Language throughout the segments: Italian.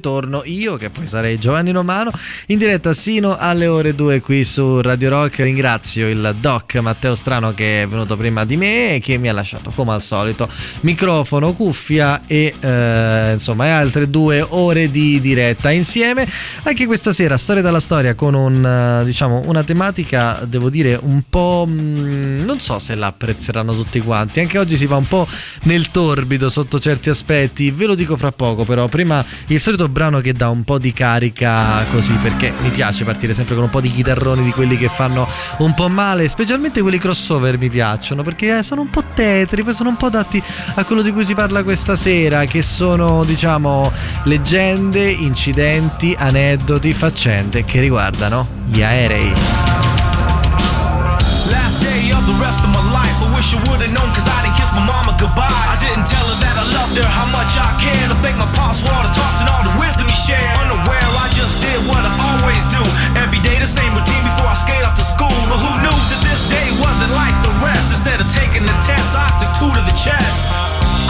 torno io, che poi sarei Giovanni Romano, in diretta sino alle ore 2 qui su Radio Rock. Ringrazio il doc Matteo Strano che è venuto prima di me e che mi ha lasciato come al solito microfono, cuffia e eh, insomma e altre due ore di diretta insieme. Anche questa sera, storia dalla storia con un, diciamo, una tematica, devo dire, un po'... Mm, non so se la apprezzeranno tutti quanti. Anche oggi si va un po' nel torbido sotto certi aspetti. Ve lo dico fra poco, però prima il solito brano che dà un po' di carica così perché mi piace partire sempre con un po' di chitarroni di quelli che fanno un po' male, specialmente quelli crossover mi piacciono perché sono un po' tetri, poi sono un po' adatti a quello di cui si parla questa sera, che sono diciamo leggende, incidenti, aneddoti, faccende che riguardano gli aerei. Goodbye. I didn't tell her that I loved her, how much I cared. I thank my pops for all the same routine before I skate off to school. But who knew that this day wasn't like the rest? Instead of taking the test, I took two to the chest.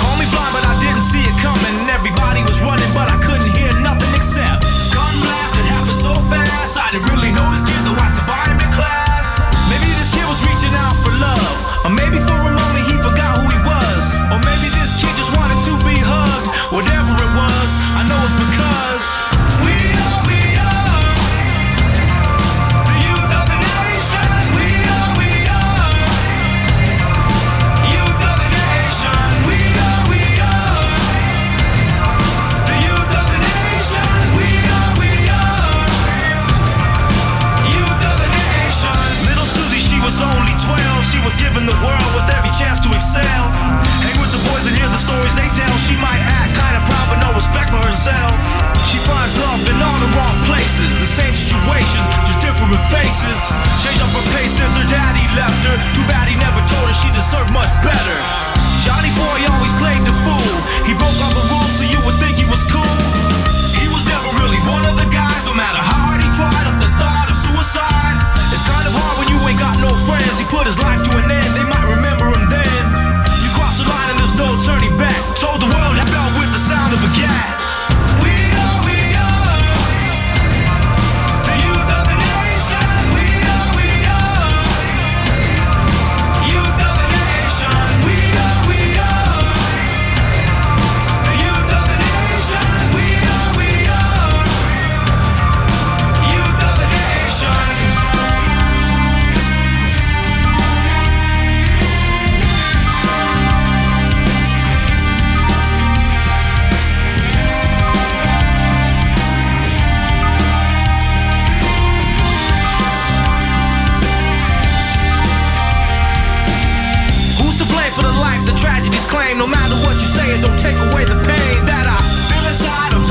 Call me blind, but I didn't see it coming. Everybody was running, but I couldn't hear nothing except gun blast. It happened so fast, I didn't really notice kid though Hang with the boys and hear the stories they tell. She might act kinda proud, but no respect for herself. She finds love in all the wrong places. The same situations, just different faces. Change up her pace since her daddy left her. Too bad he never told her she deserved much better. Johnny boy always played the fool. He broke all the rules, so you would think he was cool. He was never really one of the guys, no matter how hard he tried. Up the thought of suicide. It's kind of hard when you ain't got no friends. He put his life to an end. They might remember no turning back. Told the world felt with the sound of a gas. No matter what you say, it don't take away the pain that I feel inside. Of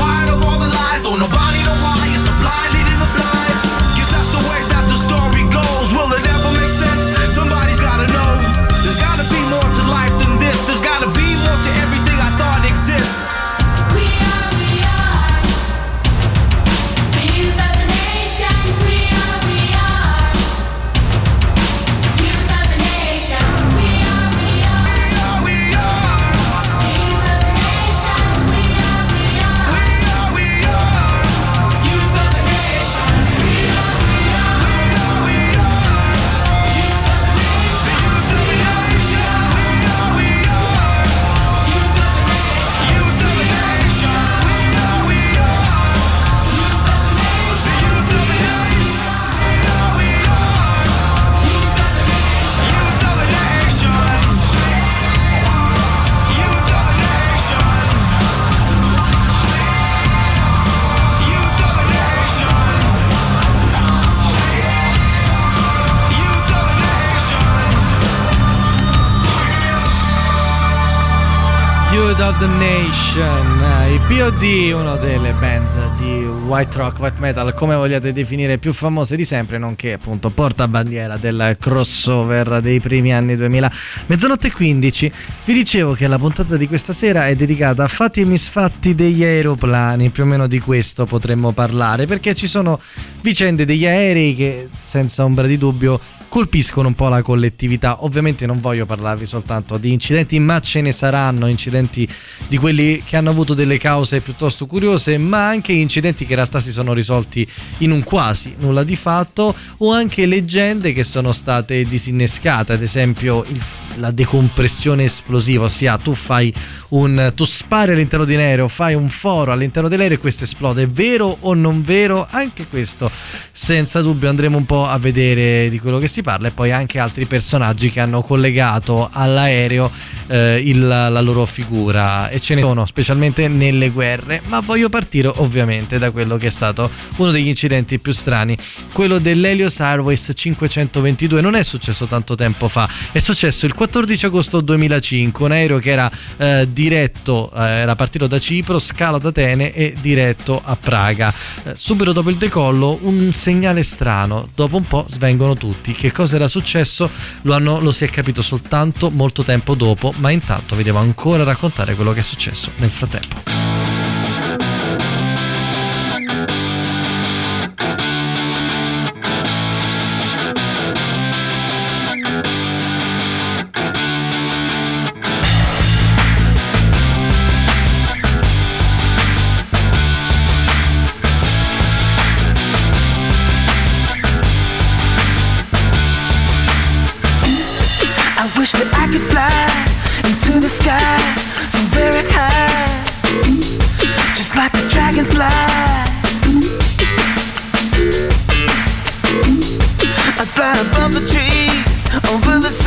nation. Nation, i POD, una delle band white rock, white metal, come vogliate definire, più famose di sempre, nonché appunto portabandiera del crossover dei primi anni 2000. Mezzanotte e 15, vi dicevo che la puntata di questa sera è dedicata a fatti e misfatti degli aeroplani, più o meno di questo potremmo parlare, perché ci sono vicende degli aerei che senza ombra di dubbio colpiscono un po' la collettività. Ovviamente non voglio parlarvi soltanto di incidenti, ma ce ne saranno incidenti di quelli che hanno avuto delle cause piuttosto curiose, ma anche incidenti che in realtà si sono risolti in un quasi nulla di fatto, o anche leggende che sono state disinnescate, ad esempio il la decompressione esplosiva, ossia tu fai un tu spari all'interno di un aereo, fai un foro all'interno dell'aereo e questo esplode. È vero o non vero? Anche questo senza dubbio andremo un po' a vedere di quello che si parla e poi anche altri personaggi che hanno collegato all'aereo eh, il- la loro figura e ce ne sono specialmente nelle guerre, ma voglio partire ovviamente da quello che è stato uno degli incidenti più strani, quello dell'Helios Airways 522. Non è successo tanto tempo fa, è successo il 14 agosto 2005, un aereo che era eh, diretto, eh, era partito da Cipro, scalo ad Atene e diretto a Praga. Eh, subito dopo il decollo un segnale strano, dopo un po' svengono tutti. Che cosa era successo? Lo, hanno- lo si è capito soltanto molto tempo dopo, ma intanto vi devo ancora raccontare quello che è successo nel frattempo. Fly above the trees, over the seas,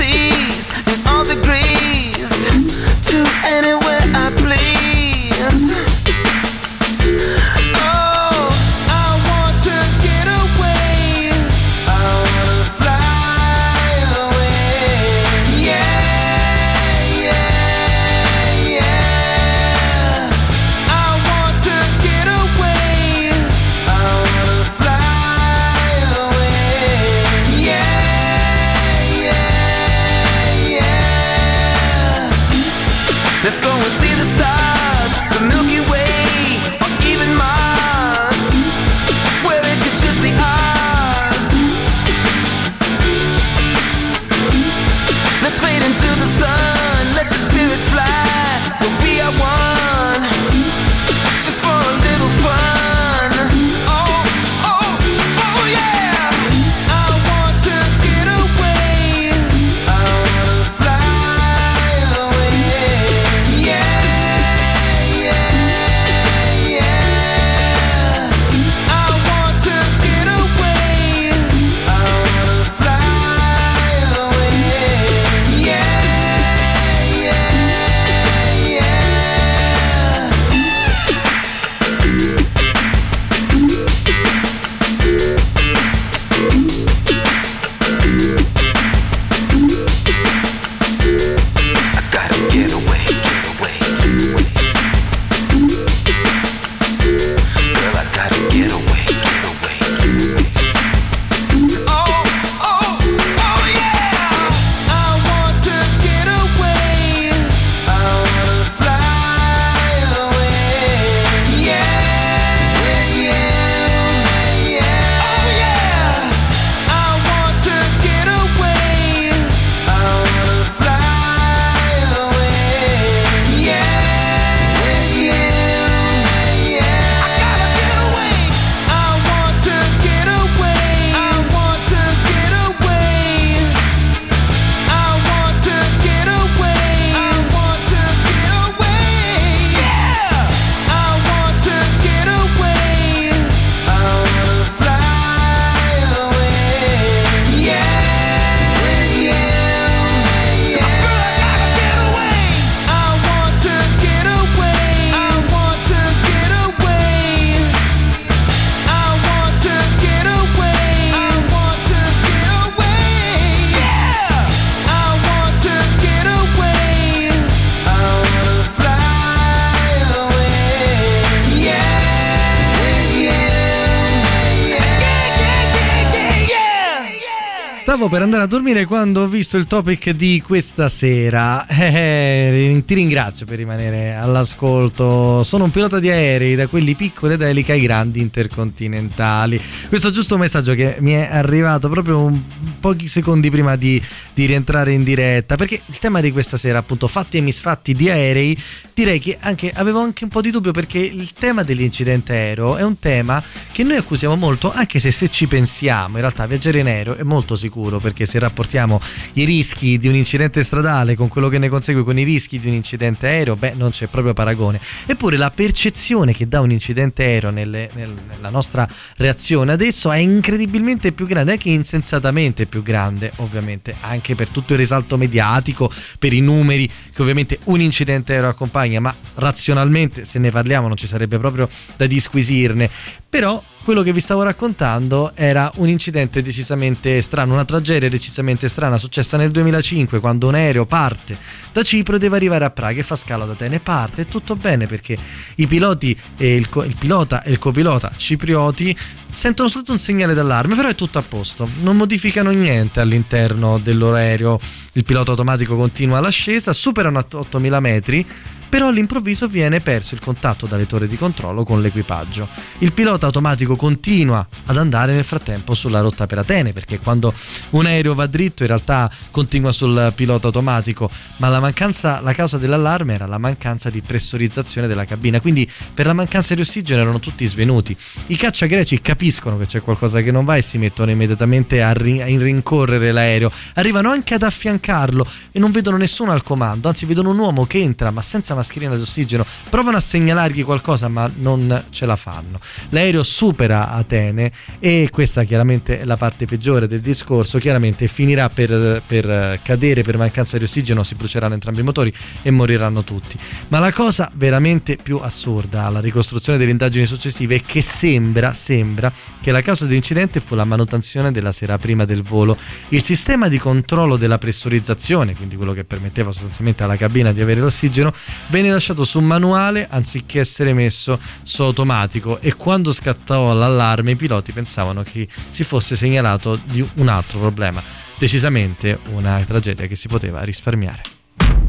quando ho visto il topic di questa sera. Eh, ti ringrazio per rimanere all'ascolto. Sono un pilota di aerei, da quelli piccoli ed elica ai grandi intercontinentali. Questo è giusto un messaggio che mi è arrivato proprio pochi secondi prima di, di rientrare in diretta. Perché il tema di questa sera, appunto, fatti e misfatti di aerei, direi che anche, avevo anche un po' di dubbio perché il tema dell'incidente aereo è un tema che noi accusiamo molto, anche se se ci pensiamo, in realtà viaggiare in aereo è molto sicuro perché se rapportiamo i rischi di un incidente stradale con quello che ne consegue con i rischi di un incidente aereo, beh, non c'è proprio paragone. Eppure la percezione che dà un incidente aereo nelle- nel- nella nostra reazione adesso è incredibilmente più grande, anche insensatamente più grande, ovviamente, anche per tutto il risalto mediatico, per i numeri che ovviamente un incidente aereo accompagna, ma razionalmente se ne parliamo non ci sarebbe proprio da disquisirne. Però quello che vi stavo raccontando era un incidente decisamente strano, una tragedia decisamente strana successa nel 2005 quando un aereo parte da Cipro e deve arrivare a Praga e fa scalo ad Atene. Parte e tutto bene perché i piloti e il, co- il pilota e il copilota ciprioti sentono soltanto un segnale d'allarme, però è tutto a posto, non modificano niente all'interno del loro aereo. Il pilota automatico continua l'ascesa, superano a 8000 metri però all'improvviso viene perso il contatto dalle torri di controllo con l'equipaggio. Il pilota automatico continua ad andare nel frattempo sulla rotta per Atene, perché quando un aereo va dritto in realtà continua sul pilota automatico, ma la, mancanza, la causa dell'allarme era la mancanza di pressurizzazione della cabina, quindi per la mancanza di ossigeno erano tutti svenuti. I caccia greci capiscono che c'è qualcosa che non va e si mettono immediatamente a, rin- a rincorrere l'aereo, arrivano anche ad affiancarlo e non vedono nessuno al comando, anzi vedono un uomo che entra ma senza mascherina d'ossigeno, provano a segnalargli qualcosa ma non ce la fanno. L'aereo supera Atene e questa chiaramente è la parte peggiore del discorso, chiaramente finirà per, per cadere per mancanza di ossigeno, si bruceranno entrambi i motori e moriranno tutti. Ma la cosa veramente più assurda alla ricostruzione delle indagini successive è che sembra, sembra che la causa dell'incidente fu la manutenzione della sera prima del volo. Il sistema di controllo della pressurizzazione, quindi quello che permetteva sostanzialmente alla cabina di avere l'ossigeno, venne lasciato su manuale anziché essere messo su automatico e quando scattò l'allarme i piloti pensavano che si fosse segnalato di un altro problema, decisamente una tragedia che si poteva risparmiare.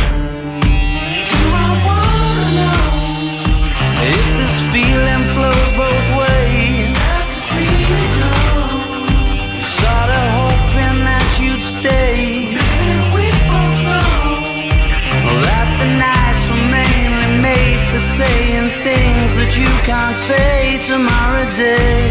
Can't say tomorrow day.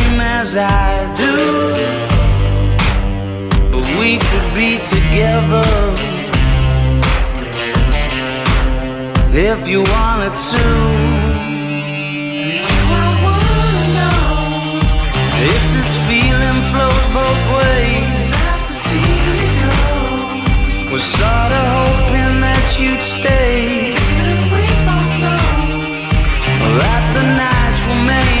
as I do. But we could be together if you wanted to. I wanna know if this feeling flows both ways. To see you go. Was sorta hoping that you'd stay. That the nights were made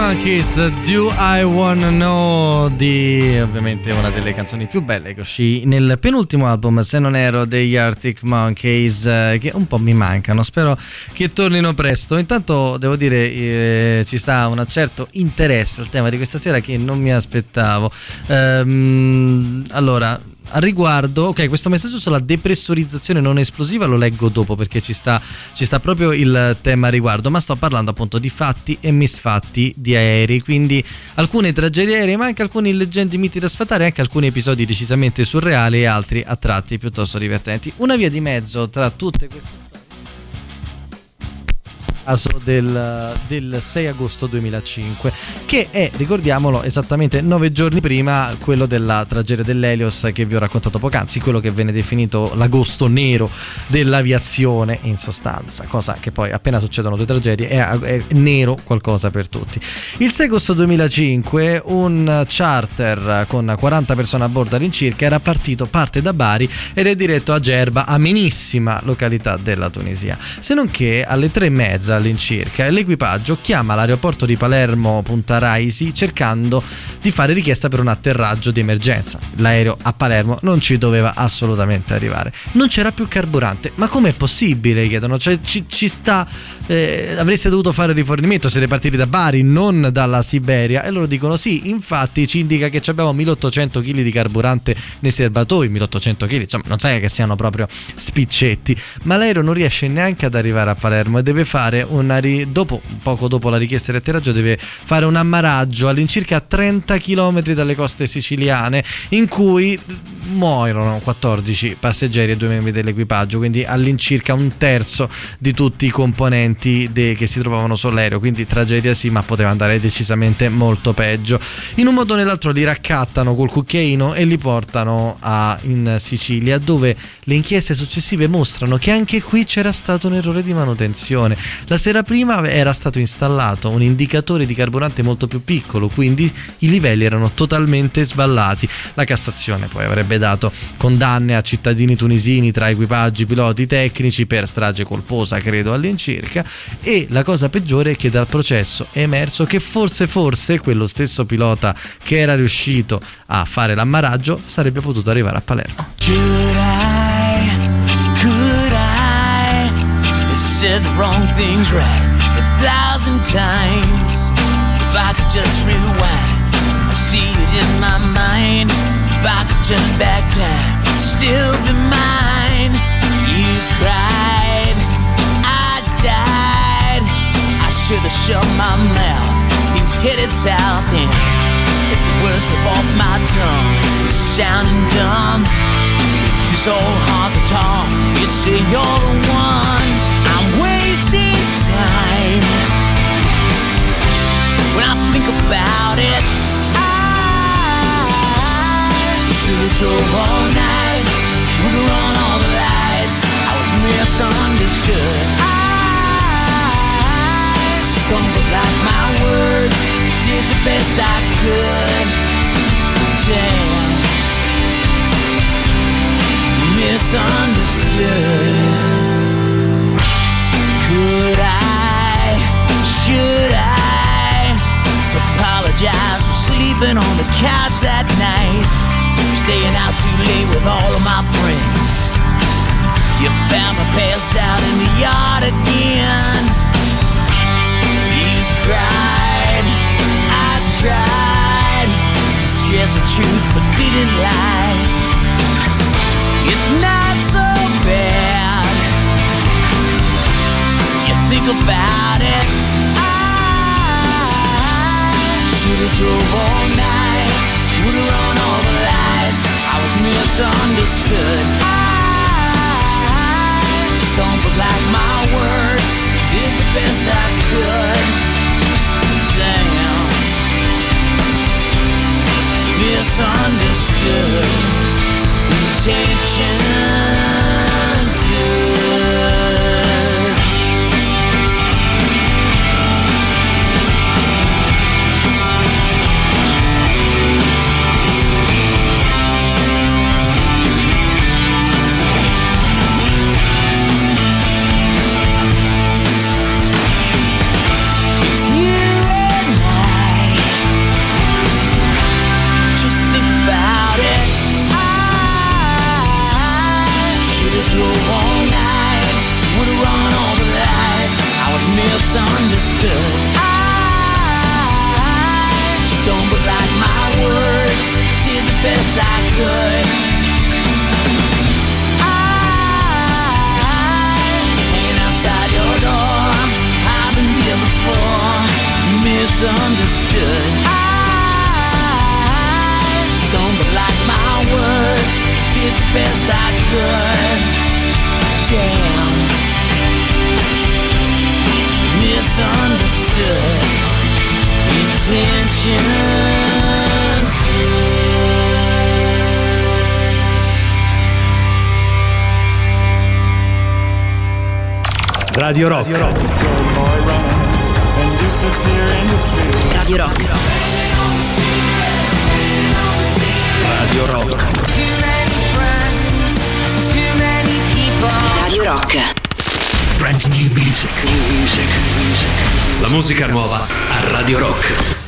Monkeys, Do I Wanna Know di ovviamente una delle canzoni più belle che uscì nel penultimo album Se non ero degli Arctic Monkeys eh, che un po' mi mancano, spero che tornino presto. Intanto devo dire eh, ci sta un certo interesse al tema di questa sera che non mi aspettavo. Ehm, allora, al riguardo, ok, questo messaggio sulla depressurizzazione non esplosiva lo leggo dopo perché ci sta, ci sta proprio il tema riguardo, ma sto parlando appunto di fatti e misfatti di aerei, quindi alcune tragedie aeree, ma anche alcuni leggende miti da sfatare, anche alcuni episodi decisamente surreali e altri a tratti piuttosto divertenti. Una via di mezzo tra tutte queste caso del, del 6 agosto 2005 che è, ricordiamolo, esattamente nove giorni prima quello della tragedia dell'Helios che vi ho raccontato poc'anzi, quello che venne definito l'agosto nero dell'aviazione in sostanza, cosa che poi appena succedono due tragedie è, è nero qualcosa per tutti. Il 6 agosto 2005 un charter con 40 persone a bordo all'incirca era partito, parte da Bari ed è diretto a Gerba, amenissima località della Tunisia. Se non che alle tre e mezza all'incirca l'equipaggio chiama l'aeroporto di Palermo Punta Raisi cercando di fare richiesta per un atterraggio di emergenza. L'aereo a Palermo non ci doveva assolutamente arrivare. Non c'era più carburante. Ma com'è possibile? chiedono. Cioè ci, ci sta... eh, avreste dovuto fare rifornimento, siete partiti da Bari, non dalla Siberia. E loro dicono sì, infatti ci indica che abbiamo 1800 kg di carburante nei serbatoi, 1800 kg, insomma non sai che siano proprio spiccetti. Ma l'aereo non riesce neanche ad arrivare a Palermo e deve fare una ri- dopo, poco dopo la richiesta di atterraggio, deve fare un ammaraggio all'incirca a 30 km dalle coste siciliane in cui muoiono 14 passeggeri e due membri dell'equipaggio, quindi all'incirca un terzo di tutti i componenti de- che si trovavano sull'aereo, quindi tragedia sì, ma poteva andare decisamente molto peggio. In un modo o nell'altro li raccattano col cucchiaino e li portano a- in Sicilia, dove le inchieste successive mostrano che anche qui c'era stato un errore di manutenzione. La sera prima era stato installato un indicatore di carburante molto più piccolo, quindi i livelli erano totalmente sballati. La Cassazione poi avrebbe dato condanne a cittadini tunisini tra equipaggi, piloti, tecnici per strage colposa, credo all'incirca. E la cosa peggiore è che dal processo è emerso che forse, forse quello stesso pilota che era riuscito a fare l'ammaraggio sarebbe potuto arrivare a Palermo. Could I have should have shut my mouth. Things headed south and if the words slip off my tongue, it's sounding dumb. If this old hard guitar, you'd say you're the one. I'm wasting time. When I think about it, I should've drove all night. Would've run all the lights. I was misunderstood. I The best I could. Damn. Misunderstood. Could I? Should I? Apologize for sleeping on the couch that night. Staying out too late with all of my friends. You found me passed out in the yard again. You cried, to the truth, but didn't lie. It's not so bad. You think about it. I should've drove all night. Would've run all the lights. I was misunderstood. I stumbled like my words. Did the best I could. Misunderstood. Intentions good. Misunderstood. I stumbled like my words. Did the best I could. I hanging outside your door. I've been here before. Misunderstood. I stumbled like my words. Did the best I could. Damn. Intentions good. Radio Rock. Radio Rock. Radio Rock. Radio Rock. Brand new music. La musica nuova a Radio Rock.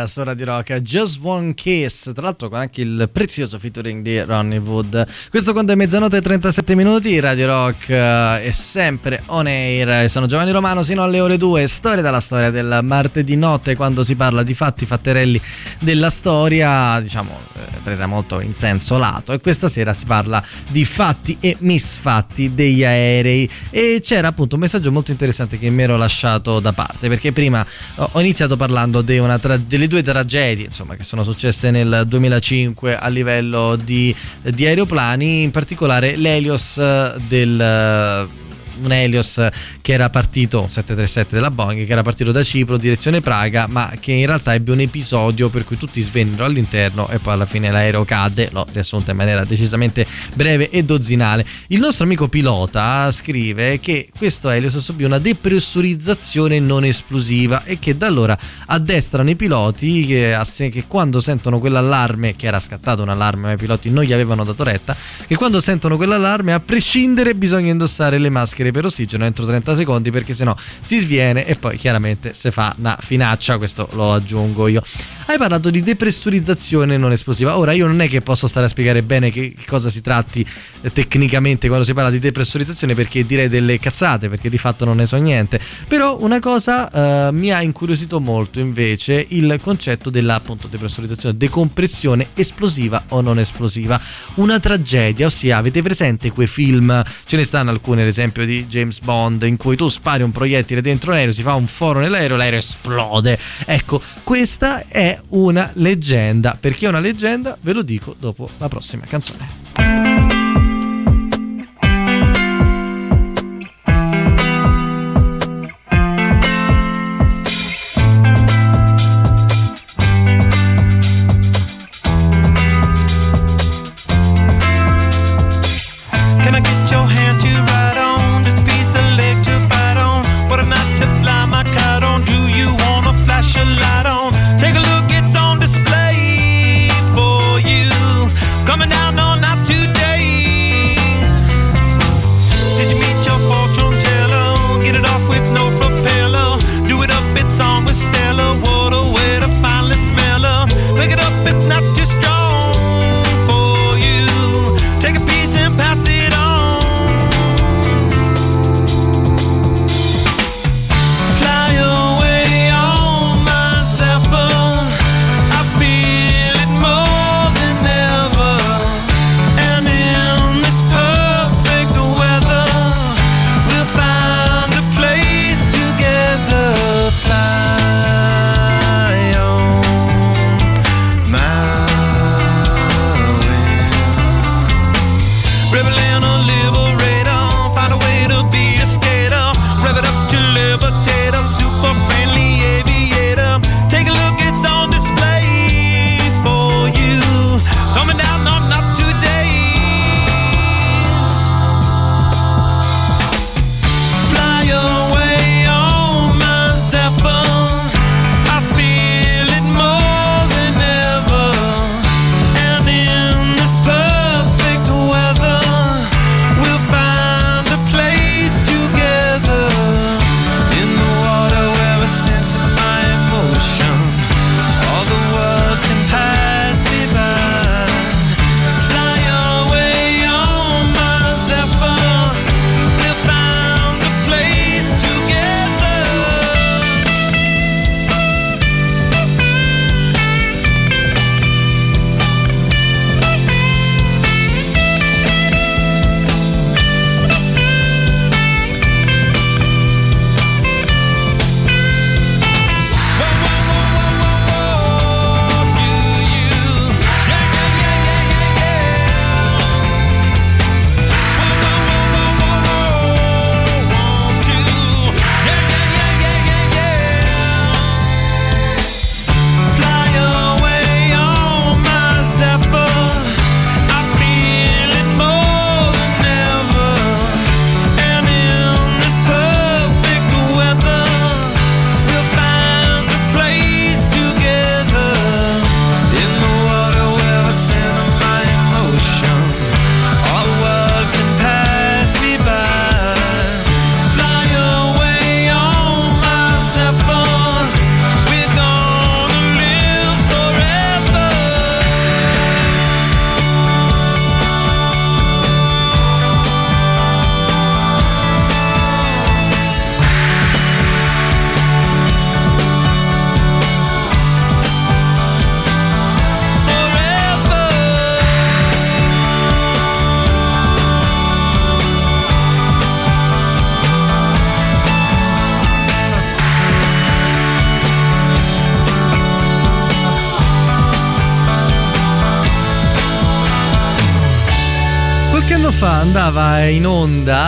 Gallagher su Radio Rock. Just One Kiss tra l'altro con anche il prezioso featuring di Ronnie Wood. Questo quando è mezzanotte e 37 minuti Radio Rock eh, è sempre on air. Sono Giovanni Romano sino alle ore 2 storia dalla storia del martedì notte quando si parla di fatti fatterelli della storia diciamo eh, presa molto in senso lato. E questa sera si parla di fatti e misfatti degli aerei. E c'era appunto un messaggio molto interessante che mi ero lasciato da parte perché prima ho iniziato parlando de tra- delle due tragedie insomma, che sono successe nel 2005 a livello di, di aeroplani, in particolare l'Helios eh, del un Helios che era partito, un 737 della Boeing, che era partito da Cipro direzione Praga, ma che in realtà ebbe un episodio per cui tutti svennero all'interno e poi alla fine l'aereo cadde, l'ho riassunta in maniera decisamente breve e dozzinale. Il nostro amico pilota scrive che questo Helios subì una depressurizzazione non esplosiva e che da allora addestrano i piloti che, che quando sentono quell'allarme, che era scattato un allarme ma i piloti non gli avevano dato retta, che quando sentono quell'allarme a prescindere bisogna indossare le maschere per ossigeno entro 30 secondi perché sennò si sviene e poi chiaramente si fa una finaccia, questo lo aggiungo io. Hai parlato di depressurizzazione non esplosiva. Ora io non è che posso stare a spiegare bene che cosa si tratti eh, tecnicamente quando si parla di depressurizzazione perché direi delle cazzate perché di fatto non ne so niente. Però una cosa uh, mi ha incuriosito molto invece il concetto della appunto depressurizzazione, decompressione esplosiva o non esplosiva. Una tragedia, ossia avete presente quei film, ce ne stanno alcuni ad esempio di James Bond in cui tu spari un proiettile dentro l'aereo, si fa un foro nell'aereo, l'aereo esplode. Ecco, questa è una leggenda. Perché è una leggenda? Ve lo dico dopo la prossima canzone.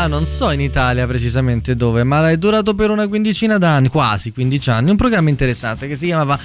Onda, non so in Italia precisamente dove, ma è durato per una quindicina d'anni, quasi 15 anni, un programma interessante che si chiamava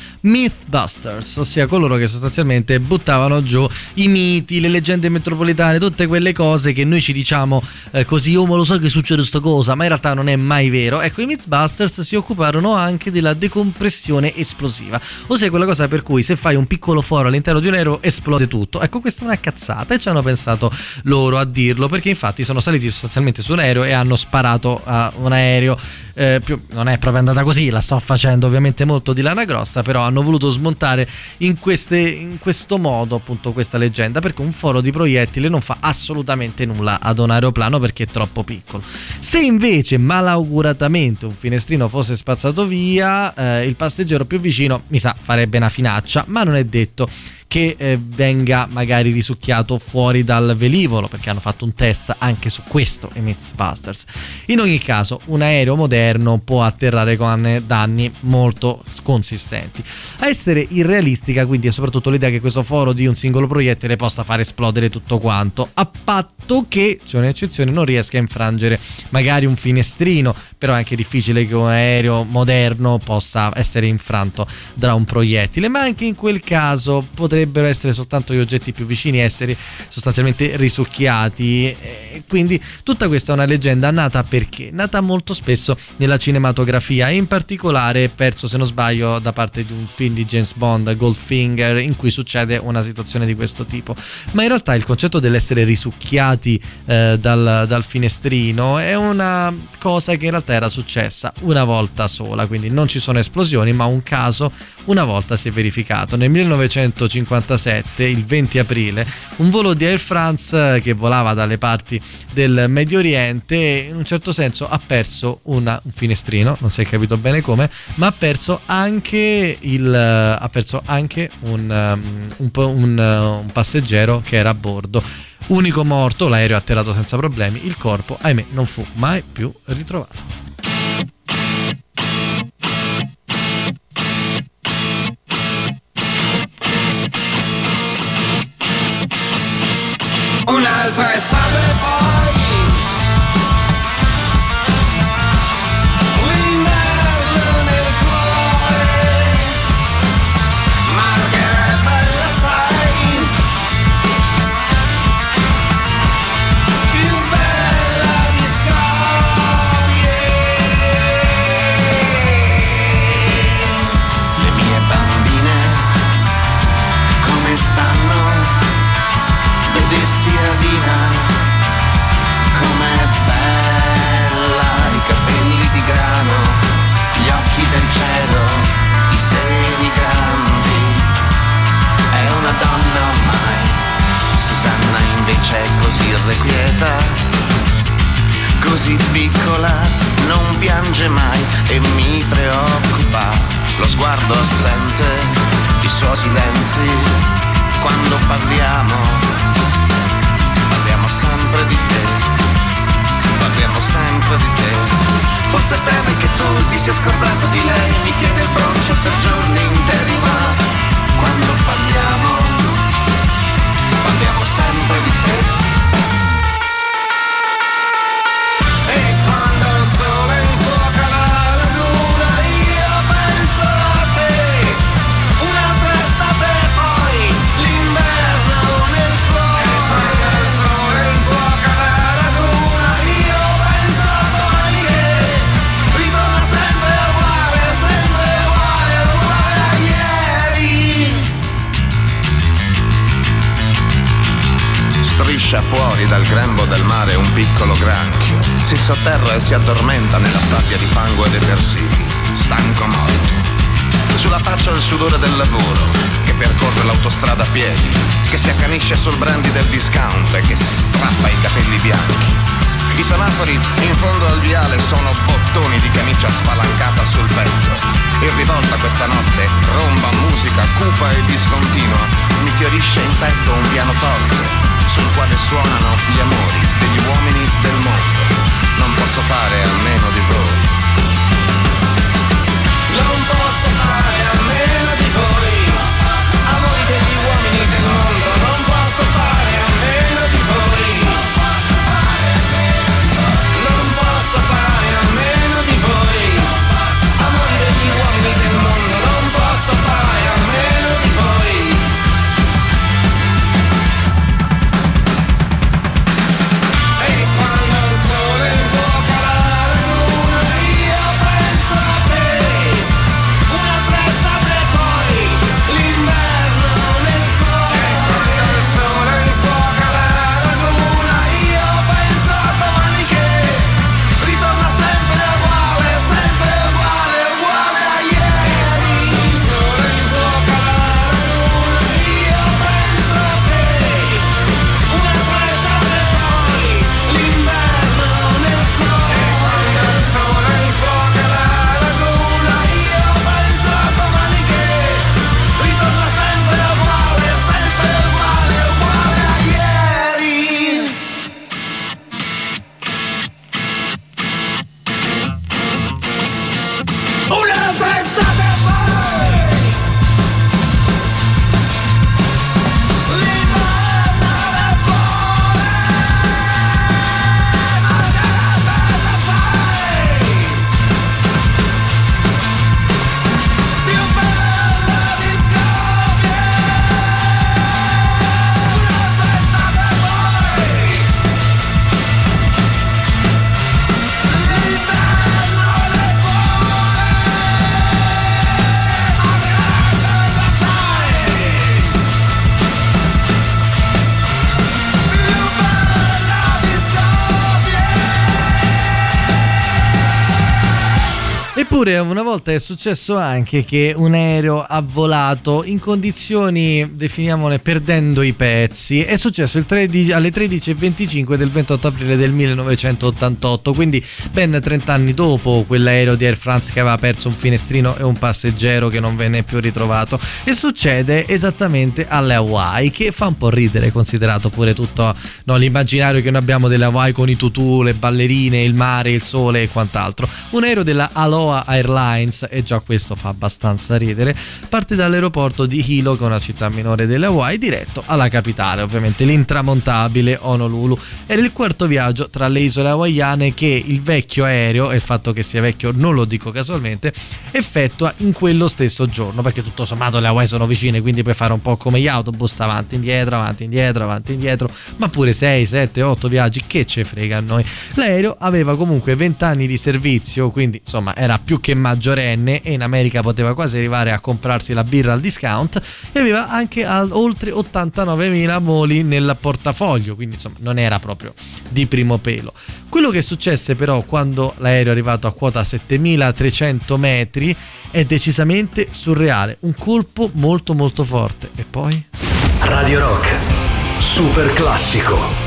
Mythbusters, ossia coloro che sostanzialmente buttavano giù i miti, le leggende metropolitane, tutte quelle cose che noi ci diciamo eh, così, oh ma lo so che succede sta cosa, ma in realtà non è mai vero. Ecco, i Mythbusters si occuparono anche della decompressione esplosiva, ossia quella cosa per cui se fai un piccolo foro all'interno di un aereo esplode tutto. Ecco, questa è una cazzata e ci hanno pensato loro a dirlo perché infatti sono saliti sostanzialmente su un aereo e hanno sparato a un aereo. Eh, più, non è proprio andata così, la sto facendo ovviamente molto di lana grossa, però hanno voluto smontare in, queste, in questo modo appunto questa leggenda perché un foro di proiettile non fa assolutamente nulla ad un aeroplano perché è troppo piccolo. Se invece malauguratamente un finestrino fosse spazzato via, eh, il passeggero più vicino mi sa farebbe una finaccia, ma non è detto che eh, venga magari risucchiato fuori dal velivolo perché hanno fatto un test anche su questo i Mythbusters. In ogni caso un aereo moderno può atterrare con danni molto consistenti. A essere irrealistica quindi è soprattutto l'idea che questo foro di un singolo proiettile possa far esplodere tutto quanto a patto che c'è un'eccezione non riesca a infrangere magari un finestrino però è anche difficile che un aereo moderno possa essere infranto da un proiettile. Ma anche in quel caso potrebbe potrebbero essere soltanto gli oggetti più vicini essere sostanzialmente risucchiati. E quindi tutta questa è una leggenda nata perché? Nata molto spesso nella cinematografia in particolare perso se non sbaglio da parte di un film di James Bond, Goldfinger, in cui succede una situazione di questo tipo. Ma in realtà il concetto dell'essere risucchiati eh, dal, dal finestrino è una cosa che in realtà era successa una volta sola, quindi non ci sono esplosioni, ma un caso una volta si è verificato. Nel 1950 1957, il 20 aprile, un volo di Air France che volava dalle parti del Medio Oriente in un certo senso ha perso una, un finestrino, non si è capito bene come, ma ha perso anche, il, ha perso anche un, um, un, un, un passeggero che era a bordo. Unico morto, l'aereo ha atterrato senza problemi, il corpo, ahimè, non fu mai più ritrovato. Un'altra estate Si sotterra e si addormenta nella sabbia di fango e detersivi. Stanco morto. Sulla faccia il sudore del lavoro, che percorre l'autostrada a piedi, che si accanisce sul brandy del discount e che si strappa i capelli bianchi. I semafori in fondo al viale sono bottoni di camicia spalancata sul petto. In rivolta questa notte, romba musica cupa e discontinua, mi fiorisce in petto un pianoforte sul quale suonano gli amori degli uomini del mondo. Posso fare a meno di voi. Eppure una volta è successo anche che un aereo ha volato in condizioni, definiamole, perdendo i pezzi. È successo 13, alle 13.25 del 28 aprile del 1988, quindi ben 30 anni dopo quell'aereo di Air France che aveva perso un finestrino e un passeggero che non venne più ritrovato. E succede esattamente alle Hawaii, che fa un po' ridere, considerato pure tutto no, l'immaginario che noi abbiamo delle Hawaii con i tutù, le ballerine, il mare, il sole e quant'altro. Un aereo della Aloha Aloha Airlines, e già questo fa abbastanza ridere, parte dall'aeroporto di Hilo, che è una città minore delle Hawaii, diretto alla capitale, ovviamente l'intramontabile Honolulu. Era il quarto viaggio tra le isole hawaiane che il vecchio aereo, e il fatto che sia vecchio non lo dico casualmente, effettua in quello stesso giorno, perché tutto sommato le Hawaii sono vicine, quindi puoi fare un po' come gli autobus, avanti, indietro, avanti, indietro, avanti, indietro, ma pure 6, 7, 8 viaggi, che ce frega a noi. L'aereo aveva comunque 20 anni di servizio, quindi insomma era più che maggiorenne e in America poteva quasi arrivare a comprarsi la birra al discount e aveva anche oltre 89.000 voli nel portafoglio, quindi insomma non era proprio di primo pelo. Quello che successe però quando l'aereo è arrivato a quota 7300 metri è decisamente surreale, un colpo molto molto forte. E poi? Radio Rock, super classico.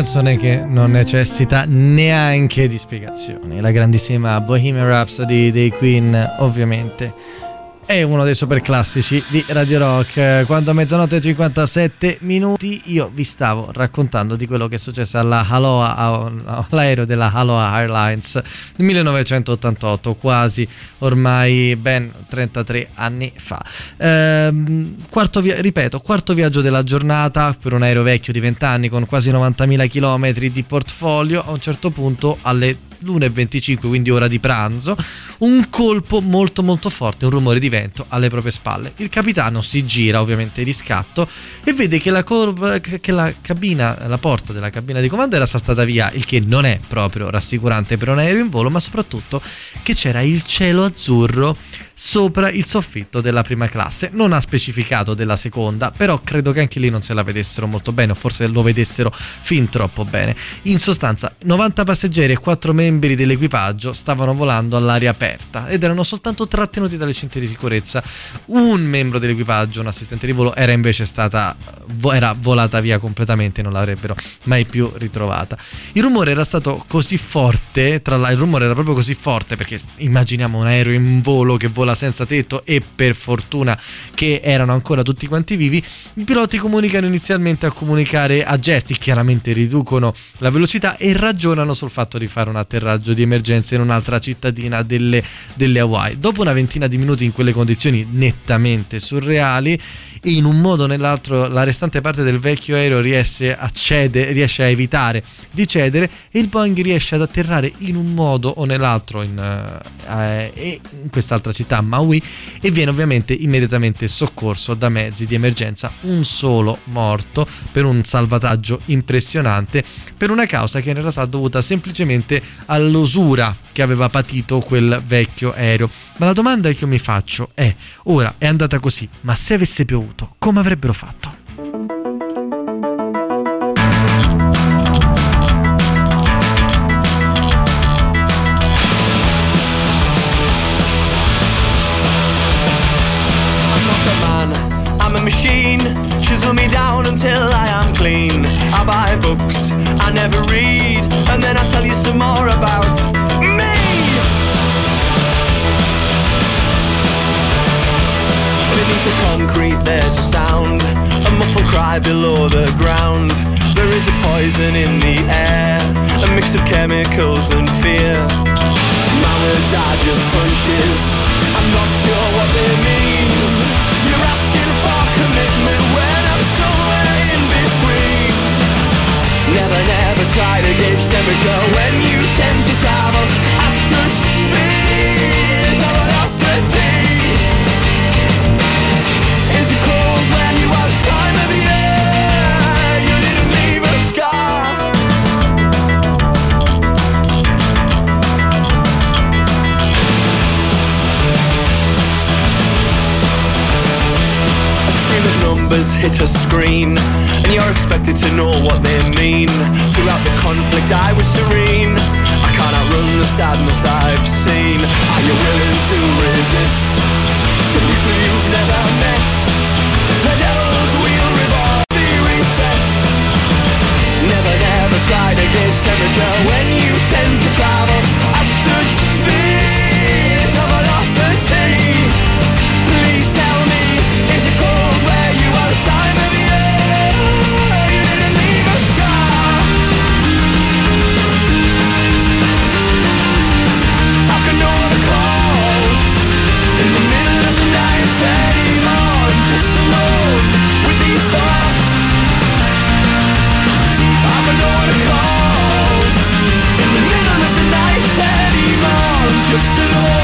Canzone che non necessita neanche di spiegazioni. La grandissima Bohemian Rhapsody dei Queen, ovviamente. È uno dei super classici di Radio Rock. Quando a mezzanotte e 57 minuti io vi stavo raccontando di quello che è successo alla Aloha, all'aereo della Aloha Airlines nel 1988, quasi ormai ben 33 anni fa. Ehm, quarto via- ripeto, quarto viaggio della giornata per un aereo vecchio di 20 anni con quasi 90.000 km di portfolio. A un certo punto alle l'1.25, quindi ora di pranzo, un colpo molto molto forte, un rumore di vento alle proprie spalle. Il capitano si gira ovviamente di scatto e vede che la, cor- che la cabina, la porta della cabina di comando era saltata via, il che non è proprio rassicurante per un aereo in volo, ma soprattutto che c'era il cielo azzurro sopra il soffitto della prima classe. Non ha specificato della seconda, però credo che anche lì non se la vedessero molto bene, o forse lo vedessero fin troppo bene. In sostanza, 90 passeggeri e 4 membri dell'equipaggio stavano volando all'aria aperta ed erano soltanto trattenuti dalle cinghie di sicurezza. Un membro dell'equipaggio, un assistente di volo, era invece stata era volata via completamente, non l'avrebbero mai più ritrovata. Il rumore era stato così forte, tra l'altro il rumore era proprio così forte perché immaginiamo un aereo in volo che vola senza tetto e per fortuna che erano ancora tutti quanti vivi, i piloti comunicano inizialmente a comunicare a gesti, chiaramente riducono la velocità e ragionano sul fatto di fare un di emergenza in un'altra cittadina delle, delle Hawaii. Dopo una ventina di minuti in quelle condizioni nettamente surreali, in un modo o nell'altro la restante parte del vecchio aereo riesce a, cedere, riesce a evitare di cedere e il Boeing riesce ad atterrare in un modo o nell'altro in, eh, in quest'altra città, Maui, e viene ovviamente immediatamente soccorso da mezzi di emergenza. Un solo morto per un salvataggio impressionante per una causa che in realtà è dovuta semplicemente all'usura che aveva patito quel vecchio aereo. Ma la domanda che io mi faccio è, ora è andata così, ma se avesse piovuto, come avrebbero fatto? Beneath the concrete there's a sound, a muffled cry below the ground. There is a poison in the air, a mix of chemicals and fear. My words are just punches, I'm not sure what they mean. You're asking for commitment when I'm somewhere in between. Never, never try to gauge temperature when you tend to travel at such speed. numbers hit a screen, and you're expected to know what they mean. Throughout the conflict, I was serene. I can't outrun the sadness I've seen. Are you willing to resist the people you've never met? The devil's wheel revolving reset. Never, never try to gauge temperature when you tend to travel at such speed. just an old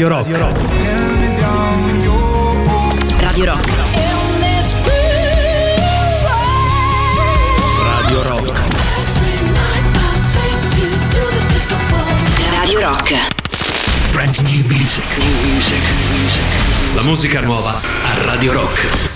Radio Rock. Radio Rock. Radio Rock. Radio Rock. Radio Rock. Brand new music. New music. La musica nuova a Radio Rock.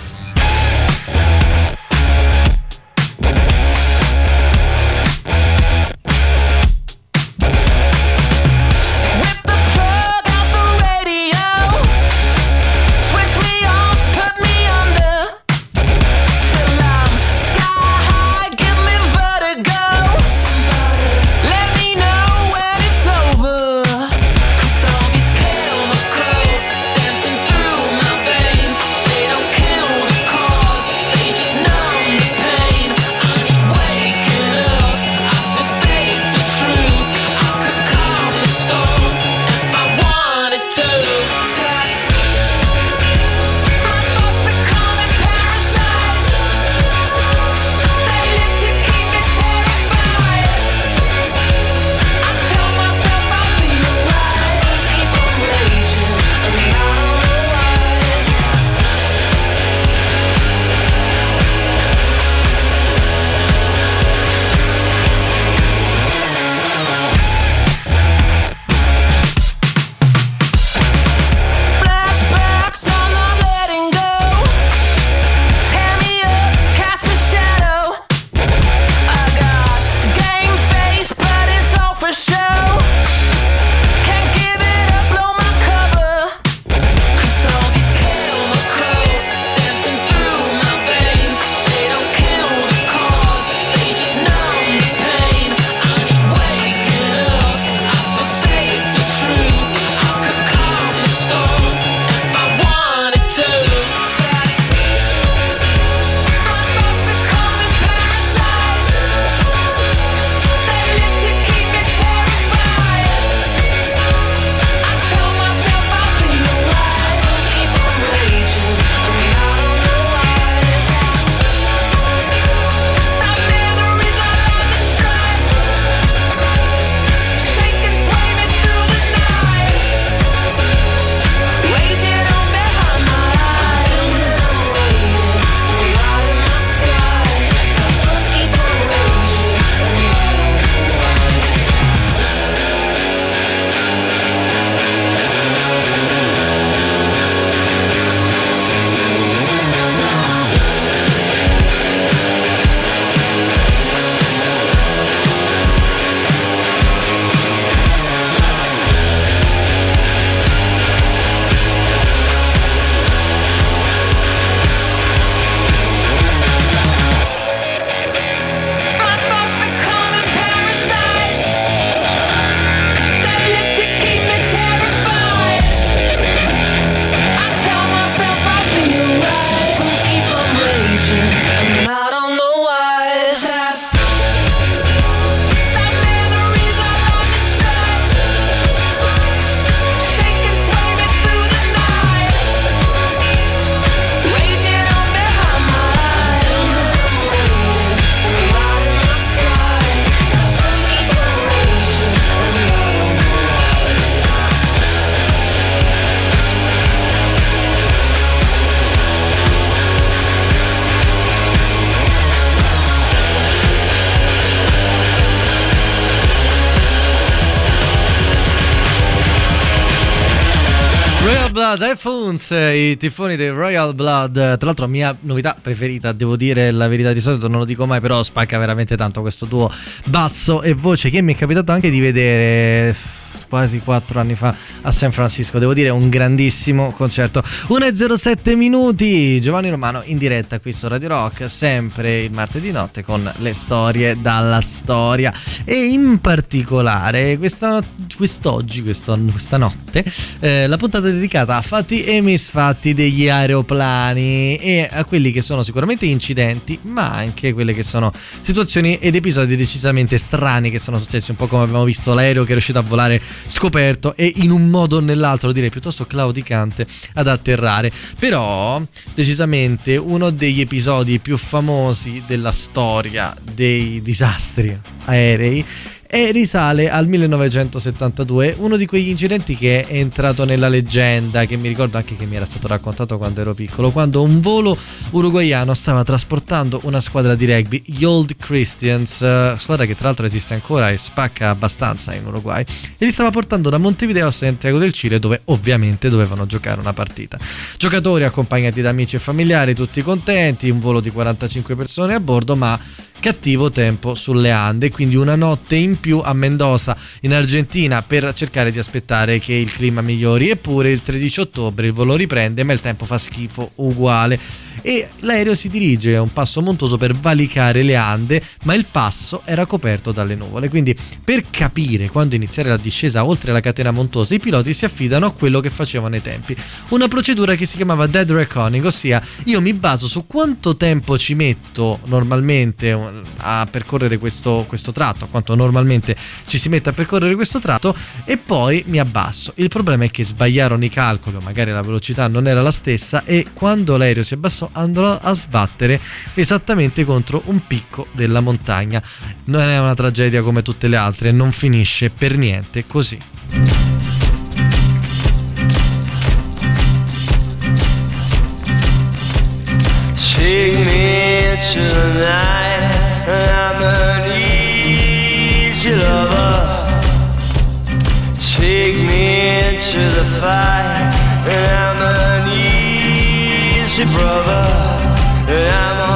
Funs, i tifoni dei Royal Blood. Tra l'altro, mia novità preferita, devo dire la verità di solito, non lo dico mai, però spacca veramente tanto questo duo basso e voce che mi è capitato anche di vedere quasi quattro anni fa a San Francisco. Devo dire un grandissimo concerto. 1.07 minuti, Giovanni Romano in diretta qui su Radio Rock, sempre il martedì notte con le storie dalla storia. E in particolare questa, quest'oggi, questo, questa notte, eh, la puntata è dedicata a fatti e misfatti degli aeroplani e a quelli che sono sicuramente incidenti, ma anche quelle che sono situazioni ed episodi decisamente strani che sono successi, un po' come abbiamo visto l'aereo che è riuscito a volare scoperto e in un modo o nell'altro direi piuttosto claudicante ad atterrare. Però decisamente uno degli episodi più famosi della storia dei disastri aerei e risale al 1972, uno di quegli incidenti che è entrato nella leggenda, che mi ricordo anche che mi era stato raccontato quando ero piccolo, quando un volo uruguaiano stava trasportando una squadra di rugby, gli Old Christians, eh, squadra che tra l'altro esiste ancora e spacca abbastanza in Uruguay, e li stava portando da Montevideo a Santiago del Cile dove ovviamente dovevano giocare una partita. Giocatori accompagnati da amici e familiari, tutti contenti, un volo di 45 persone a bordo, ma cattivo tempo sulle Ande, quindi una notte in più a Mendoza in Argentina per cercare di aspettare che il clima migliori. Eppure il 13 ottobre il volo riprende, ma il tempo fa schifo uguale e l'aereo si dirige a un passo montuoso per valicare le Ande, ma il passo era coperto dalle nuvole. Quindi per capire quando iniziare la discesa oltre la catena montuosa, i piloti si affidano a quello che facevano ai tempi. Una procedura che si chiamava dead reckoning, ossia io mi baso su quanto tempo ci metto normalmente a percorrere questo, questo tratto, quanto normalmente ci si mette a percorrere questo tratto e poi mi abbasso. Il problema è che sbagliarono i calcoli, o magari la velocità non era la stessa e quando l'aereo si abbassò andò a sbattere esattamente contro un picco della montagna. Non è una tragedia come tutte le altre, non finisce per niente così. Take me tonight. I'm an easy lover. Take me to the fight. Brother. I'm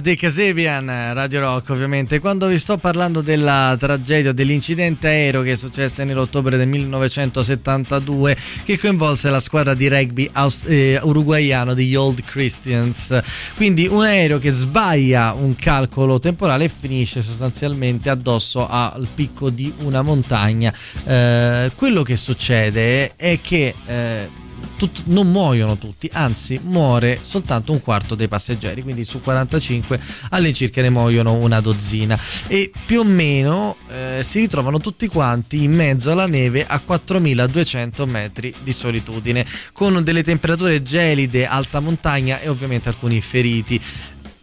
di Casabian, Radio Rock ovviamente. Quando vi sto parlando della tragedia, dell'incidente aereo che è successo nell'ottobre del 1972 che coinvolse la squadra di rugby aus- eh, uruguaiano degli Old Christians. Quindi un aereo che sbaglia un calcolo temporale e finisce sostanzialmente addosso al picco di una montagna. Eh, quello che succede è che... Eh, tut- non muoiono tutti, anzi muore soltanto un quarto dei passeggeri, quindi su 45 all'incirca ne muoiono una dozzina. E più o meno eh, si ritrovano tutti quanti in mezzo alla neve a 4200 metri di solitudine, con delle temperature gelide, alta montagna e ovviamente alcuni feriti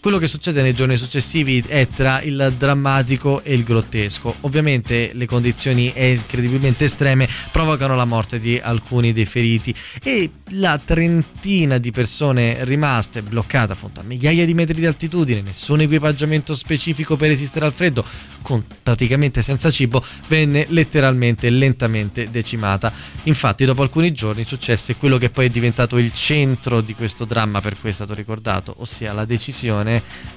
quello che succede nei giorni successivi è tra il drammatico e il grottesco. Ovviamente le condizioni incredibilmente estreme provocano la morte di alcuni dei feriti e la trentina di persone rimaste bloccate appunto a migliaia di metri di altitudine, nessun equipaggiamento specifico per resistere al freddo, con praticamente senza cibo, venne letteralmente lentamente decimata. Infatti dopo alcuni giorni successe quello che poi è diventato il centro di questo dramma per cui è stato ricordato, ossia la decisione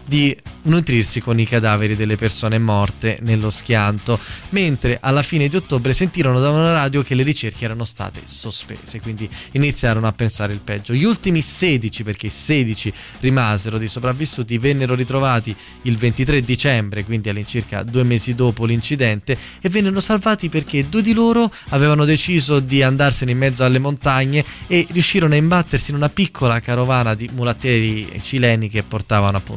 di nutrirsi con i cadaveri delle persone morte nello schianto, mentre alla fine di ottobre sentirono da una radio che le ricerche erano state sospese, quindi iniziarono a pensare il peggio. Gli ultimi 16, perché 16 rimasero di sopravvissuti, vennero ritrovati il 23 dicembre, quindi all'incirca due mesi dopo l'incidente, e vennero salvati perché due di loro avevano deciso di andarsene in mezzo alle montagne e riuscirono a imbattersi in una piccola carovana di mulattieri cileni che portavano appunto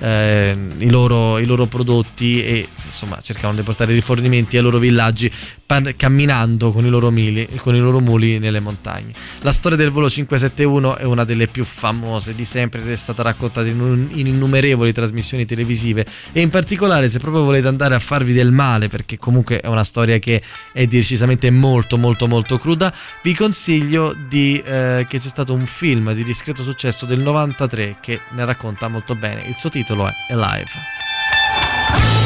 eh, i, loro, i, loro, prodotti e insomma cercavano di portare rifornimenti ai loro villaggi pan- camminando con i, loro mili, con i loro muli nelle montagne. La storia del volo 571 è una delle più famose di sempre ed è stata raccontata in, in innumerevoli trasmissioni televisive e in particolare se proprio volete andare a farvi del male perché comunque è una storia che è decisamente molto molto molto cruda vi consiglio di, eh, che c'è stato un film di discreto successo del 93 che ne racconta molto bene il suo titolo è Alive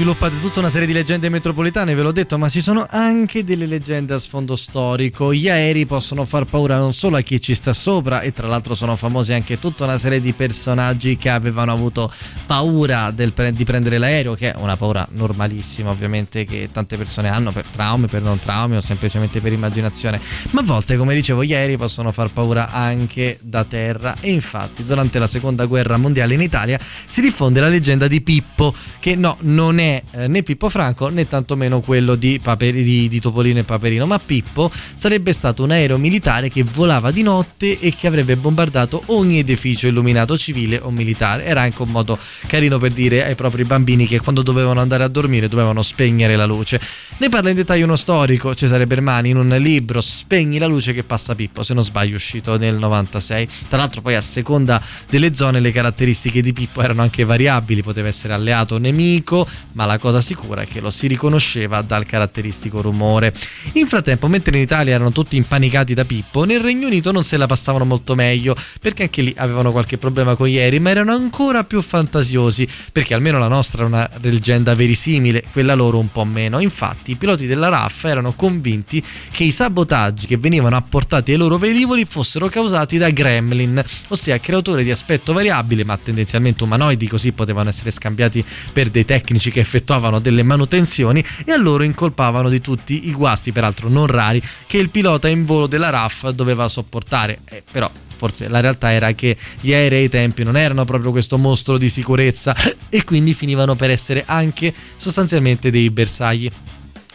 sviluppate tutta una serie di leggende metropolitane, ve l'ho detto, ma ci sono anche delle leggende a sfondo storico. Gli aerei possono far paura non solo a chi ci sta sopra, e tra l'altro sono famosi anche tutta una serie di personaggi che avevano avuto paura del di prendere l'aereo, che è una paura normalissima, ovviamente, che tante persone hanno per traumi, per non traumi o semplicemente per immaginazione. Ma a volte, come dicevo, gli aerei possono far paura anche da terra. E infatti, durante la seconda guerra mondiale in Italia si diffonde la leggenda di Pippo, che no, non è eh, né Pippo Franco né tantomeno quello di, Paperi, di, di Topolino e Paperino, ma Pippo sarebbe stato un aereo militare che volava di notte e che avrebbe bombardato ogni edificio illuminato civile o militare. Era anche un modo carino per dire ai propri bambini che quando dovevano andare a dormire dovevano spegnere la luce. Ne parla in dettaglio uno storico, Cesare Bermani, in un libro Spegni la luce che passa Pippo, se non sbaglio, uscito nel 96. Tra l'altro poi a seconda delle zone le caratteristiche di Pippo erano anche variabili, poteva essere alleato o nemico, ma la cosa sicura è che lo si riconosceva dal caratteristico rumore. In frattempo, mentre in Italia erano tutti impanicati da Pippo, nel Regno Unito non se la passavano molto meglio, perché anche lì avevano qualche problema con gli aerei, ma erano ancora più fantasiosi, perché almeno la nostra è una leggenda verisimile, quella loro un po' meno. Infatti, i piloti della RAF erano convinti che i sabotaggi che venivano apportati ai loro velivoli fossero causati da gremlin, ossia creature di aspetto variabile, ma tendenzialmente umanoidi, così potevano essere scambiati per dei tecnici che effettuavano delle manutenzioni e a loro incolpavano di tutti i guasti, peraltro non rari, che il pilota in volo della RAF doveva sopportare. Eh, però forse la realtà era che gli aerei ai tempi non erano proprio questo mostro di sicurezza e quindi finivano per essere anche sostanzialmente dei bersagli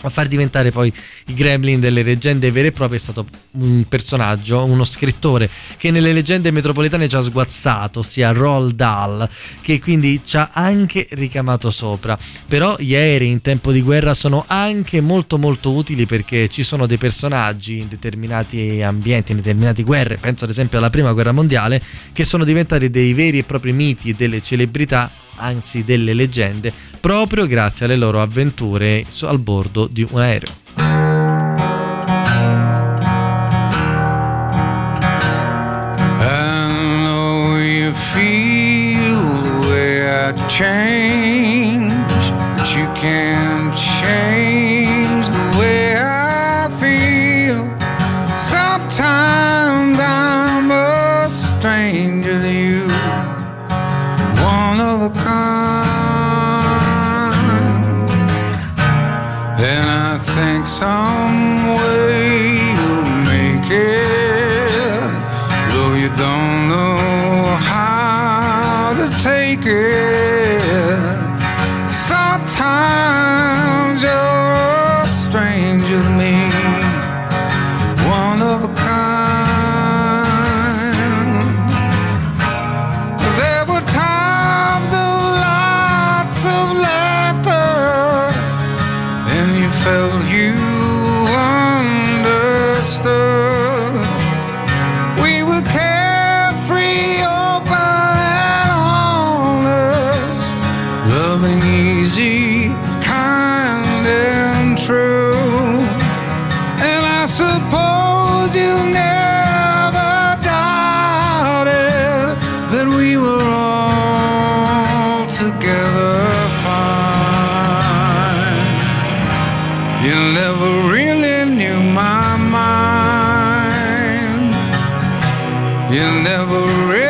a far diventare poi i gremlin delle leggende vere e proprie è stato un personaggio, uno scrittore che nelle leggende metropolitane ci ha sguazzato, ossia Roald Dahl, che quindi ci ha anche ricamato sopra. Però gli aerei in tempo di guerra sono anche molto molto utili perché ci sono dei personaggi in determinati ambienti, in determinate guerre, penso ad esempio alla prima guerra mondiale, che sono diventati dei veri e propri miti e delle celebrità anzi delle leggende, proprio grazie alle loro avventure al bordo di un aereo. Change, but you can't You never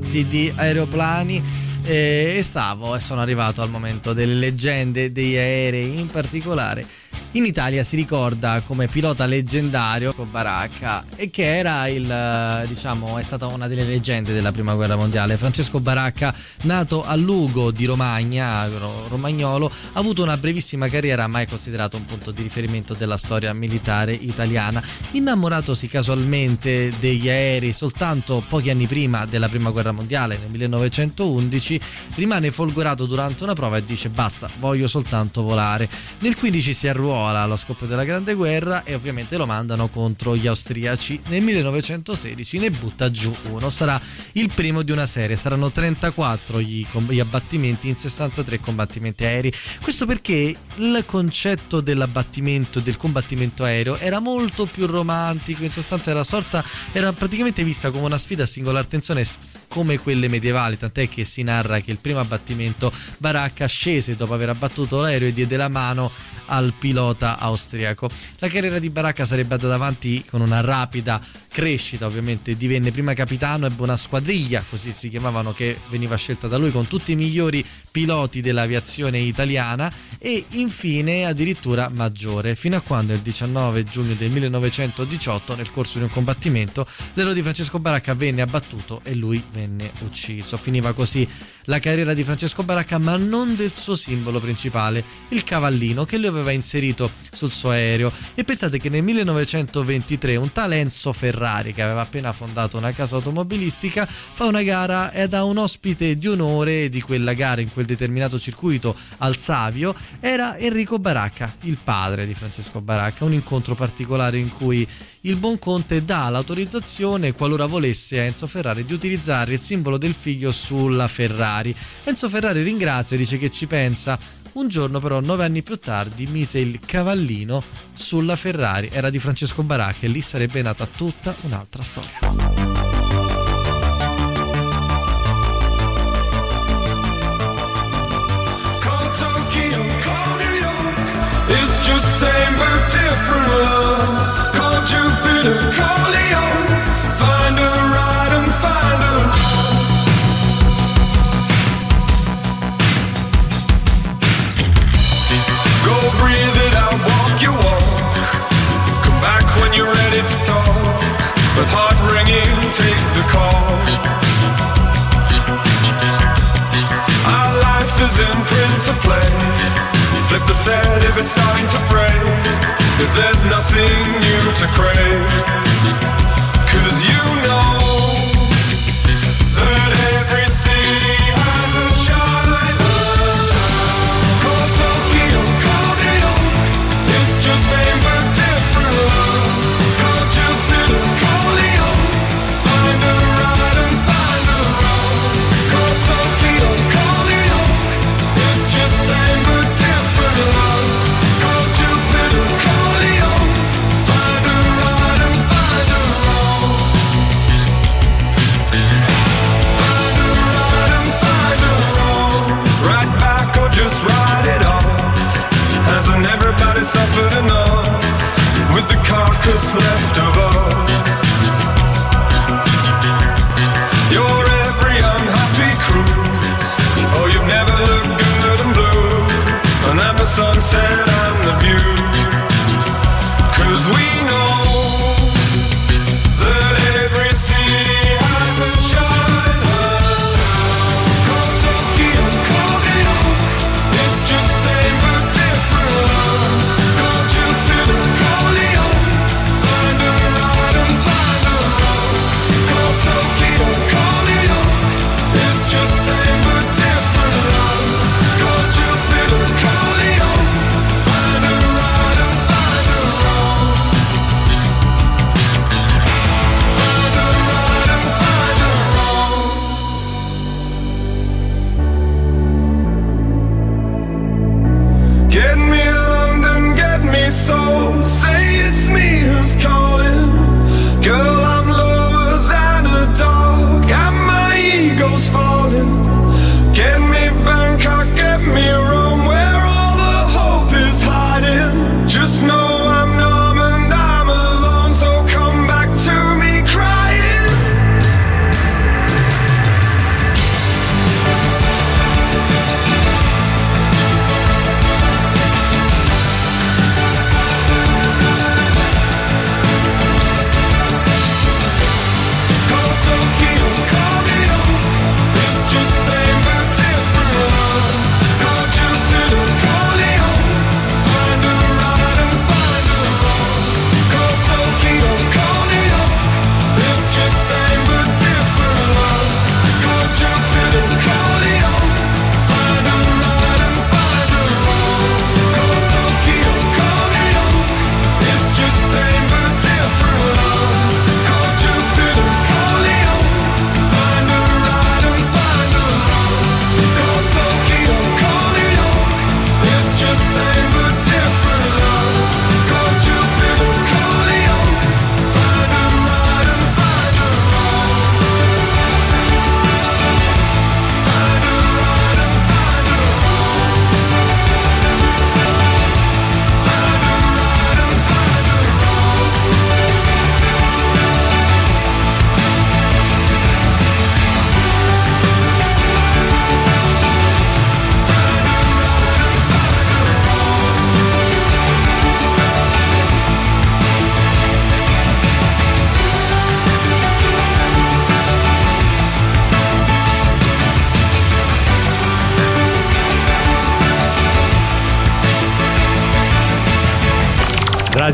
misfatti di aeroplani. eh, E stavo e sono arrivato al momento delle leggende degli aerei, in particolare in Italia si ricorda come pilota leggendario con Baracca e che era il eh, diciamo è stata una delle leggende della prima guerra mondiale. Francesco Baracca, nato a Lugo di Romagna, ro- romagnolo, ha avuto una brevissima carriera ma è considerato un punto di riferimento della storia militare italiana. Innamoratosi casualmente degli aerei soltanto pochi anni prima della prima guerra mondiale, nel 1911, rimane folgorato durante una prova e dice basta, voglio soltanto volare. Nel 15 si arruola allo scoppio della Grande Guerra e ovviamente lo mandano contro gli austriaci. Nel 1916 ne butta giù uno, sarà il primo di una serie, saranno 34 gli, gli abbattimenti in 63 combattimenti aerei. Questo perché il concetto dell'abbattimento, del combattimento aereo era molto più romantico, in sostanza era sorta, era praticamente vista come una sfida a singolar tensione come quelle medievali, tant'è che si narra che il primo abbattimento Baracca scese dopo aver abbattuto l'aereo e diede la mano al pilota austriaco. La carriera di Baracca sarebbe andata avanti con una rapida crescita, ovviamente divenne prima capitano, ebbe una squadriglia, così si chiamavano, che veniva scelta da lui con tutti i migliori piloti dell'aviazione italiana e infine addirittura maggiore, fino a quando il 19 giugno del 1918 nel corso di un combattimento l'aereo di Francesco Baracca venne abbattuto e lui venne ucciso. Finiva così la carriera di Francesco Baracca, ma non del suo simbolo principale, il cavallino che lui aveva inserito sul suo aereo. E pensate che nel 1923 un tal Enzo Ferrari, che aveva appena fondato una casa automobilistica, fa una gara ed ha un ospite di onore di quella gara in quel determinato circuito al Savio, era Enrico Baracca, il padre di Francesco Baracca. Un incontro particolare in cui il buon conte dà l'autorizzazione qualora volesse a Enzo Ferrari di utilizzare il simbolo del figlio sulla Ferrari. Enzo Ferrari ringrazia e dice che ci pensa. Un giorno però, nove anni più tardi, mise il cavallino sulla Ferrari. Era di Francesco Baracca e lì sarebbe nata tutta un'altra storia. It's just same but different love. Call Jupiter, call breathe it out, walk your walk. Come back when you're ready to talk. But heart ringing, take the call. Our life is in print to play. Flip the set if it's starting to fray. If there's nothing new to crave.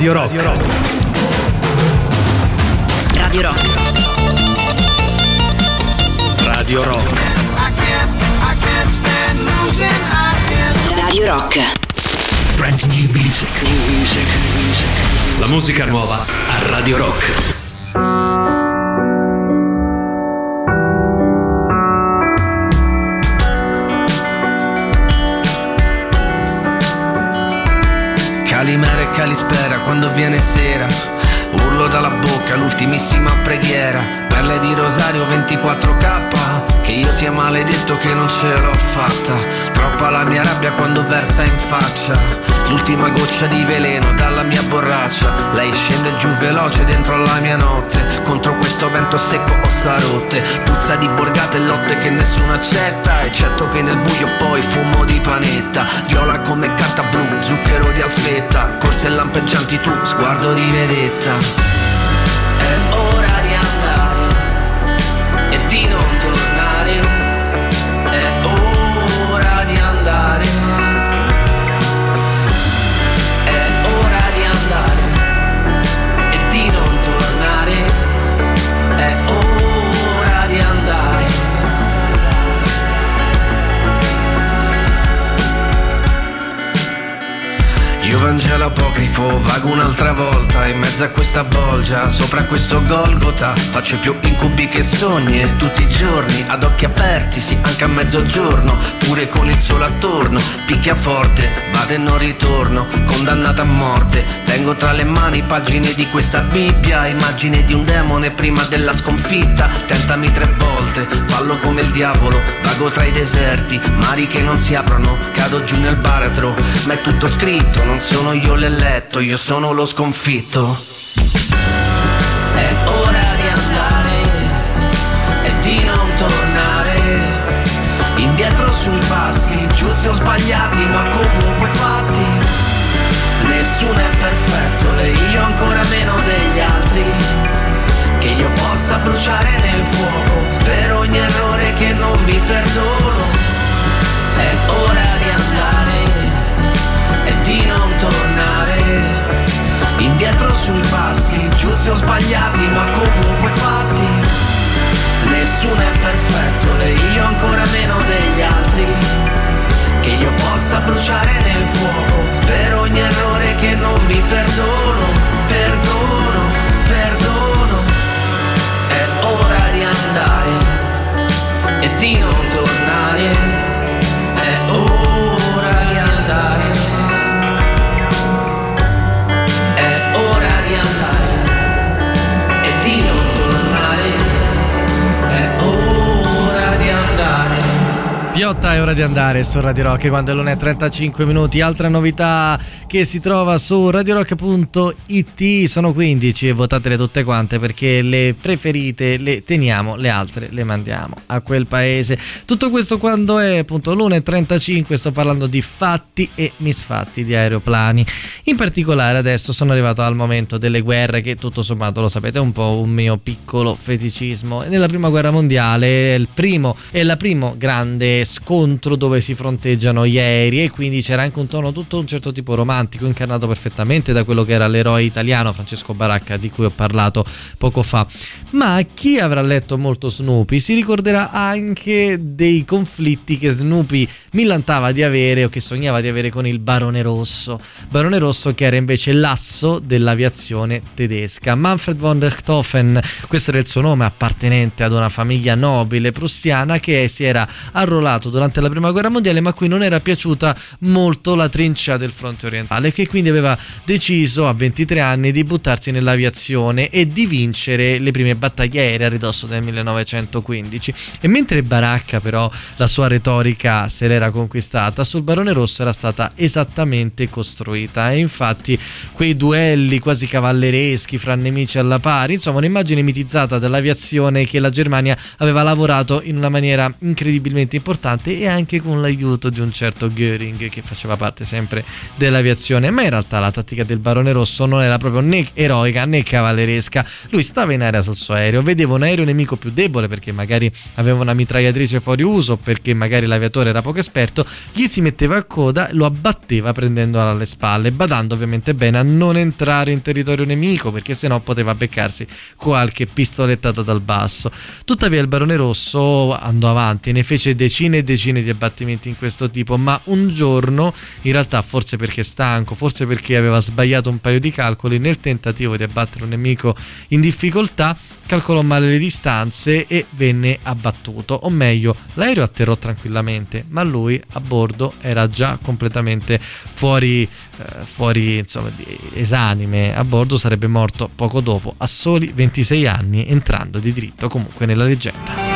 Radio Rock. Radio Rock. Radio Rock. Radio Rock. Brand new music. La musica nuova a Radio Rock. Calispera quando viene sera. Urlo dalla bocca l'ultimissima preghiera. Perle di rosario 24k Che io sia maledetto che non ce l'ho fatta. Troppa la mia rabbia quando versa in faccia L'ultima goccia di veleno dalla mia borraccia. Lei scende giù veloce dentro la mia notte. Contro questo vento secco ossa rotte Puzza di borgate e lotte che nessuno accetta. Eccetto che nel buio poi fumo di panetta. Viola come carta blu, zucchero di alfetta. Corse lampeggianti tu, sguardo di vedetta Io Apocrifo vago un'altra volta In mezzo a questa bolgia, sopra questo Golgota Faccio più incubi che sogni e tutti i giorni Ad occhi aperti, sì anche a mezzogiorno Pure con il sole attorno. Picchia forte, vado e non ritorno Condannata a morte. Tengo tra le mani pagine di questa Bibbia Immagine di un demone prima della sconfitta. Tentami tre volte, fallo come il diavolo Vago tra i deserti, mari che non si aprono Cado giù nel baratro, ma è tutto scritto Non sono io l'eletto, io sono lo sconfitto È ora di andare e di non tornare. Indietro sui passi, giusti o sbagliati ma comunque fatti. Nessuno è perfetto e io ancora meno degli altri. Che io possa bruciare nel fuoco per ogni errore che non mi perdono. È ora di andare Indietro sui passi, giusti o sbagliati ma comunque fatti. Nessuno è perfetto e io ancora meno degli altri. Che io possa bruciare nel fuoco per ogni errore che non mi perdono Perdono, perdono. È ora di andare e di non tornare. È ora Piotta è ora di andare su Radio Rock quando è l'1.35 minuti. Altra novità che si trova su radiorock.it sono 15 e votatele tutte quante perché le preferite le teniamo, le altre le mandiamo a quel paese. Tutto questo quando è appunto l'1.35 sto parlando di fatti e misfatti di aeroplani. In particolare adesso sono arrivato al momento delle guerre che tutto sommato lo sapete è un po' un mio piccolo feticismo. Nella prima guerra mondiale il primo è la primo grande scontro dove si fronteggiano gli aerei e quindi c'era anche un tono tutto un certo tipo romantico incarnato perfettamente da quello che era l'eroe italiano Francesco Baracca di cui ho parlato poco fa. Ma chi avrà letto molto Snoopy si ricorderà anche dei conflitti che Snoopy millantava di avere o che sognava di avere con il Barone Rosso. Barone Rosso che era invece l'asso dell'aviazione tedesca. Manfred von Richthofen questo era il suo nome appartenente ad una famiglia nobile prussiana che si era arruolato durante la prima guerra mondiale ma a cui non era piaciuta molto la trincea del fronte orientale che quindi aveva deciso a 23 anni di buttarsi nell'aviazione e di vincere le prime battaglie aeree a ridosso del 1915 e mentre Baracca però la sua retorica se l'era conquistata sul Barone Rosso era stata esattamente costruita. E infatti quei duelli quasi cavallereschi fra nemici alla pari insomma un'immagine mitizzata dell'aviazione che la Germania aveva lavorato in una maniera incredibilmente importante e anche con l'aiuto di un certo Göring che faceva parte sempre dell'aviazione ma in realtà la tattica del Barone Rosso non era proprio né eroica né cavalleresca. Lui stava in aria sul suo aereo. Vedeva un aereo nemico più debole perché magari aveva una mitragliatrice fuori uso perché magari l'aviatore era poco esperto. Gli si metteva a coda lo abbatteva prendendolo alle spalle badando ovviamente bene a non entrare in territorio nemico perché sennò poteva beccarsi qualche pistolettata dal basso. Tuttavia il Barone Rosso andò avanti ne fece decine e decine di abbattimenti in questo tipo ma un giorno in realtà forse perché stanco forse perché aveva sbagliato un paio di calcoli nel tentativo di abbattere un nemico in difficoltà calcolò male le distanze e venne abbattuto o meglio l'aereo atterrò tranquillamente ma lui a bordo era già completamente fuori, eh, fuori insomma, di esanime. A bordo sarebbe morto poco dopo a soli 26 anni entrando di dritto comunque nella leggenda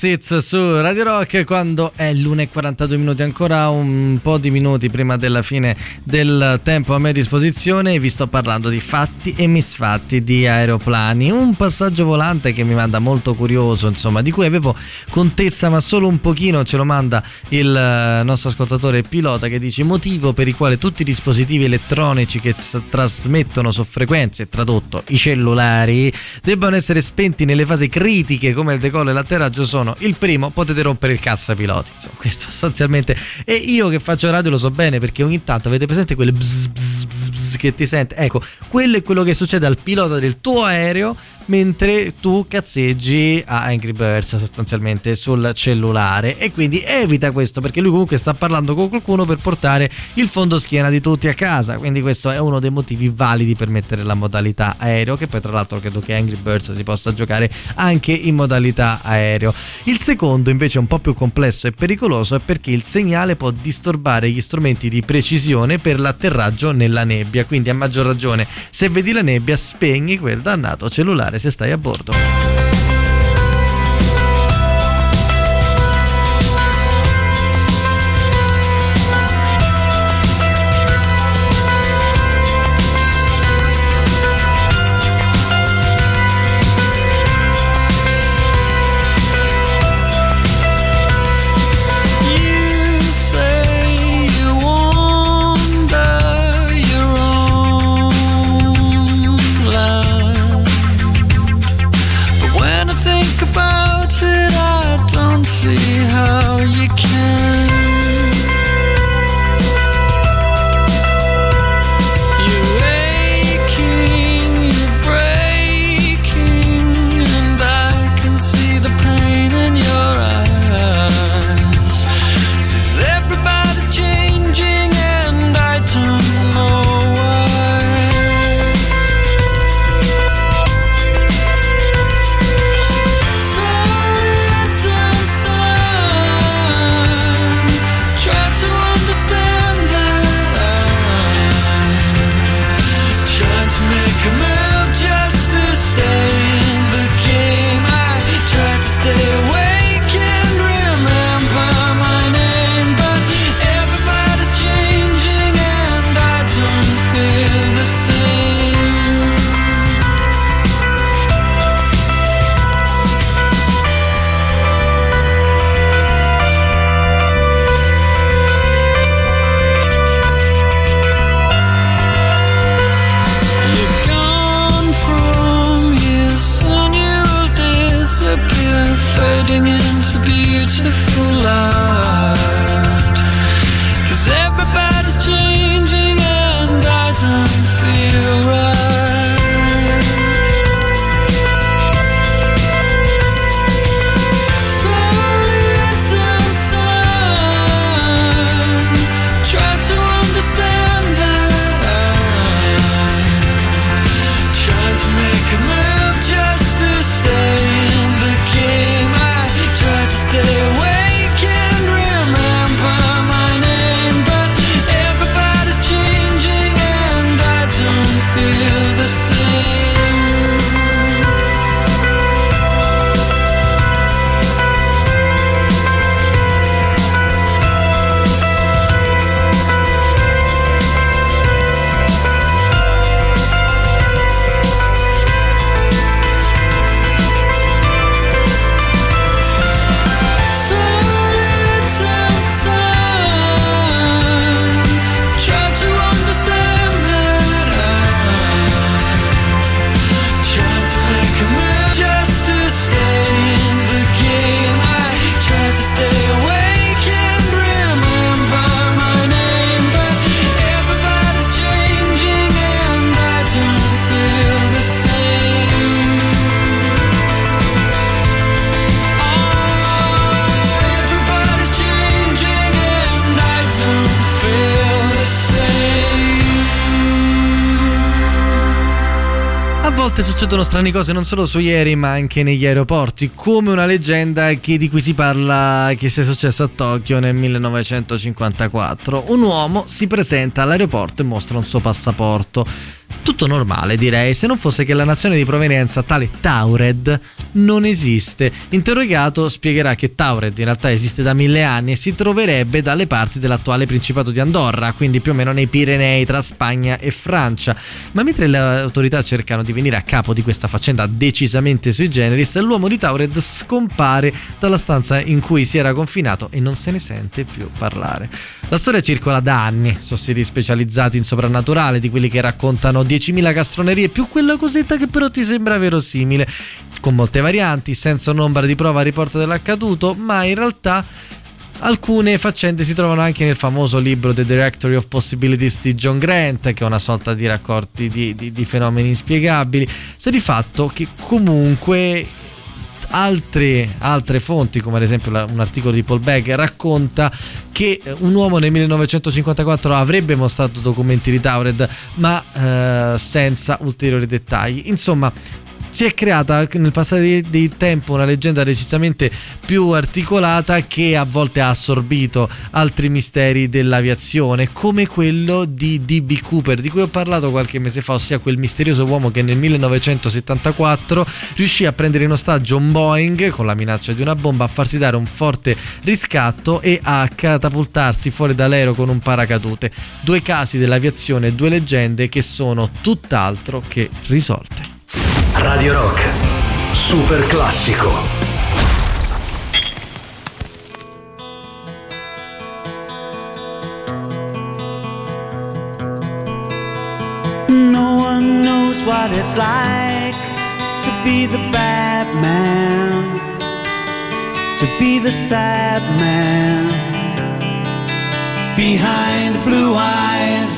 Exits su Radio Rock quando è l'1.42 minuti ancora un po' di minuti prima della fine del tempo a mia disposizione. Vi sto parlando di fatti e misfatti di aeroplani un passaggio volante che mi manda molto curioso insomma di cui avevo contezza ma solo un pochino ce lo manda il eh, nostro ascoltatore pilota che dice motivo per il quale tutti i dispositivi elettronici che trasmettono su frequenze tradotto i cellulari debbano essere spenti nelle fasi critiche come il decollo e l'atterraggio sono il primo potete rompere il cazzo ai piloti. Insomma, questo sostanzialmente e io che faccio radio lo so bene perché ogni tanto avete presente quelle bzz, bzz, bzz, bzz che ti sente? Ecco quello è quello che succede al pilota del tuo aereo mentre tu cazzeggi a Angry Birds sostanzialmente sul cellulare. E quindi evita questo perché lui comunque sta parlando con qualcuno per portare il fondo schiena di tutti a casa. Quindi questo è uno dei motivi validi per mettere la modalità aereo che poi tra l'altro credo che Angry Birds si possa giocare anche in modalità aereo. Il secondo invece un po' più complesso e pericoloso è perché il segnale può disturbare gli strumenti di precisione per l'atterraggio nella nebbia. Quindi a maggior ragione se vedi la nebbia spegni quel dannato cellulare se stai a bordo strane cose non solo sugli aerei ma anche negli aeroporti, come una leggenda che- di cui si parla che sia successa a Tokyo nel 1954. Un uomo si presenta all'aeroporto e mostra un suo passaporto. Tutto normale direi, se non fosse che la nazione di provenienza tale Taured non esiste. Interrogato spiegherà che Taured in realtà esiste da mille anni e si troverebbe dalle parti dell'attuale Principato di Andorra, quindi più o meno nei Pirenei tra Spagna e Francia. Ma mentre le autorità cercano di venire a capo di questa faccenda decisamente sui generis, l'uomo di Taured scompare dalla stanza in cui si era confinato e non se ne sente più parlare. La storia circola da anni su siti specializzati in soprannaturale, di quelli che raccontano 10.000 castronerie più quella cosetta che però ti sembra verosimile, con molte varianti, senza un'ombra di prova a riporto dell'accaduto, ma in realtà Alcune faccende si trovano anche nel famoso libro The Directory of Possibilities di John Grant, che è una sorta di raccordi di, di- di fenomeni inspiegabili. Sta di fatto che comunque altre, altre fonti, come ad esempio un articolo di Paul Begg, racconta che eh, un uomo nel 1954 avrebbe mostrato documenti di Taured, ma eh, senza ulteriori dettagli. Insomma, si è creata nel passare di, di tempo una leggenda decisamente più articolata che a volte ha assorbito altri misteri dell'aviazione, come quello di D.B. Cooper, di cui ho parlato qualche mese fa, ossia quel misterioso uomo che nel 1974 riuscì a prendere in ostaggio un Boeing con la minaccia di una bomba, a farsi dare un forte riscatto e a catapultarsi fuori dall'aereo con un paracadute. Due casi dell'aviazione, due leggende che sono tutt'altro che risolte. Radio Rock, super classico. No one knows what it's like to be the bad man, to be the sad man behind blue eyes.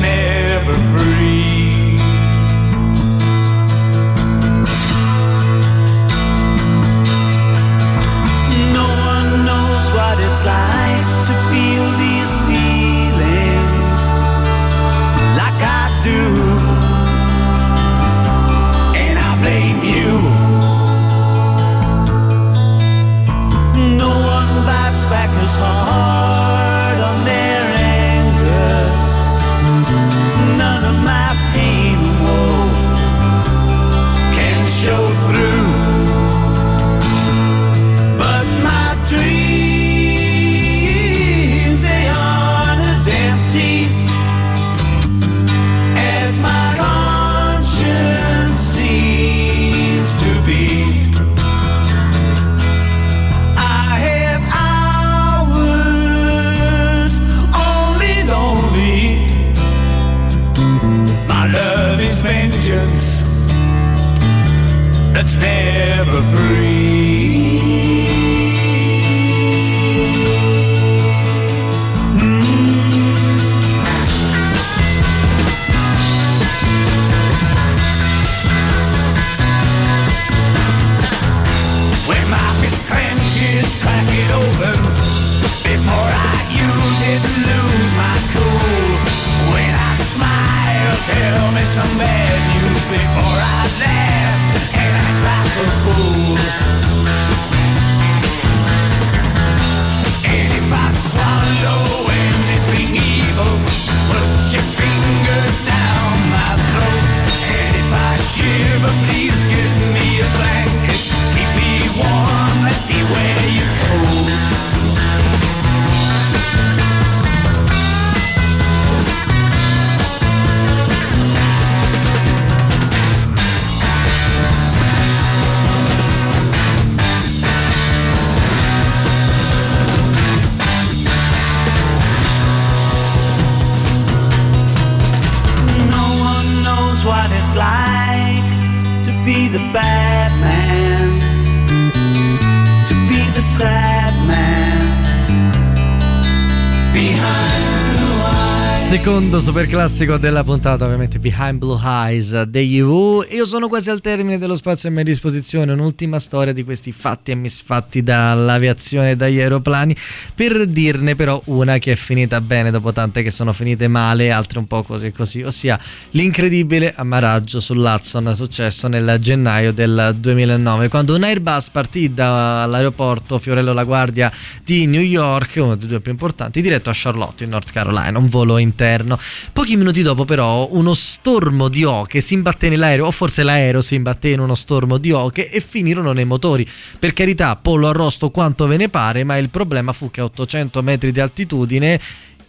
never free. Secondo super classico della puntata, ovviamente Behind Blue Eyes degli Who. Io sono quasi al termine dello spazio a mia disposizione. Un'ultima storia di questi fatti e misfatti dall'aviazione e dagli aeroplani. Per dirne però una che è finita bene dopo tante che sono finite male, altre un po' così e così. Ossia l'incredibile ammaraggio sull'Hudson successo nel gennaio del 2009, quando un Airbus partì dall'aeroporto Fiorello La Guardia di New York, uno dei due più importanti, diretto a Charlotte in North Carolina, un volo interno. Pochi minuti dopo però uno stormo di oche si imbatté nell'aereo, o forse l'aereo si imbatté in uno stormo di oche e finirono nei motori. Per carità, pollo arrosto quanto ve ne pare, ma il problema fu che a 800 metri di altitudine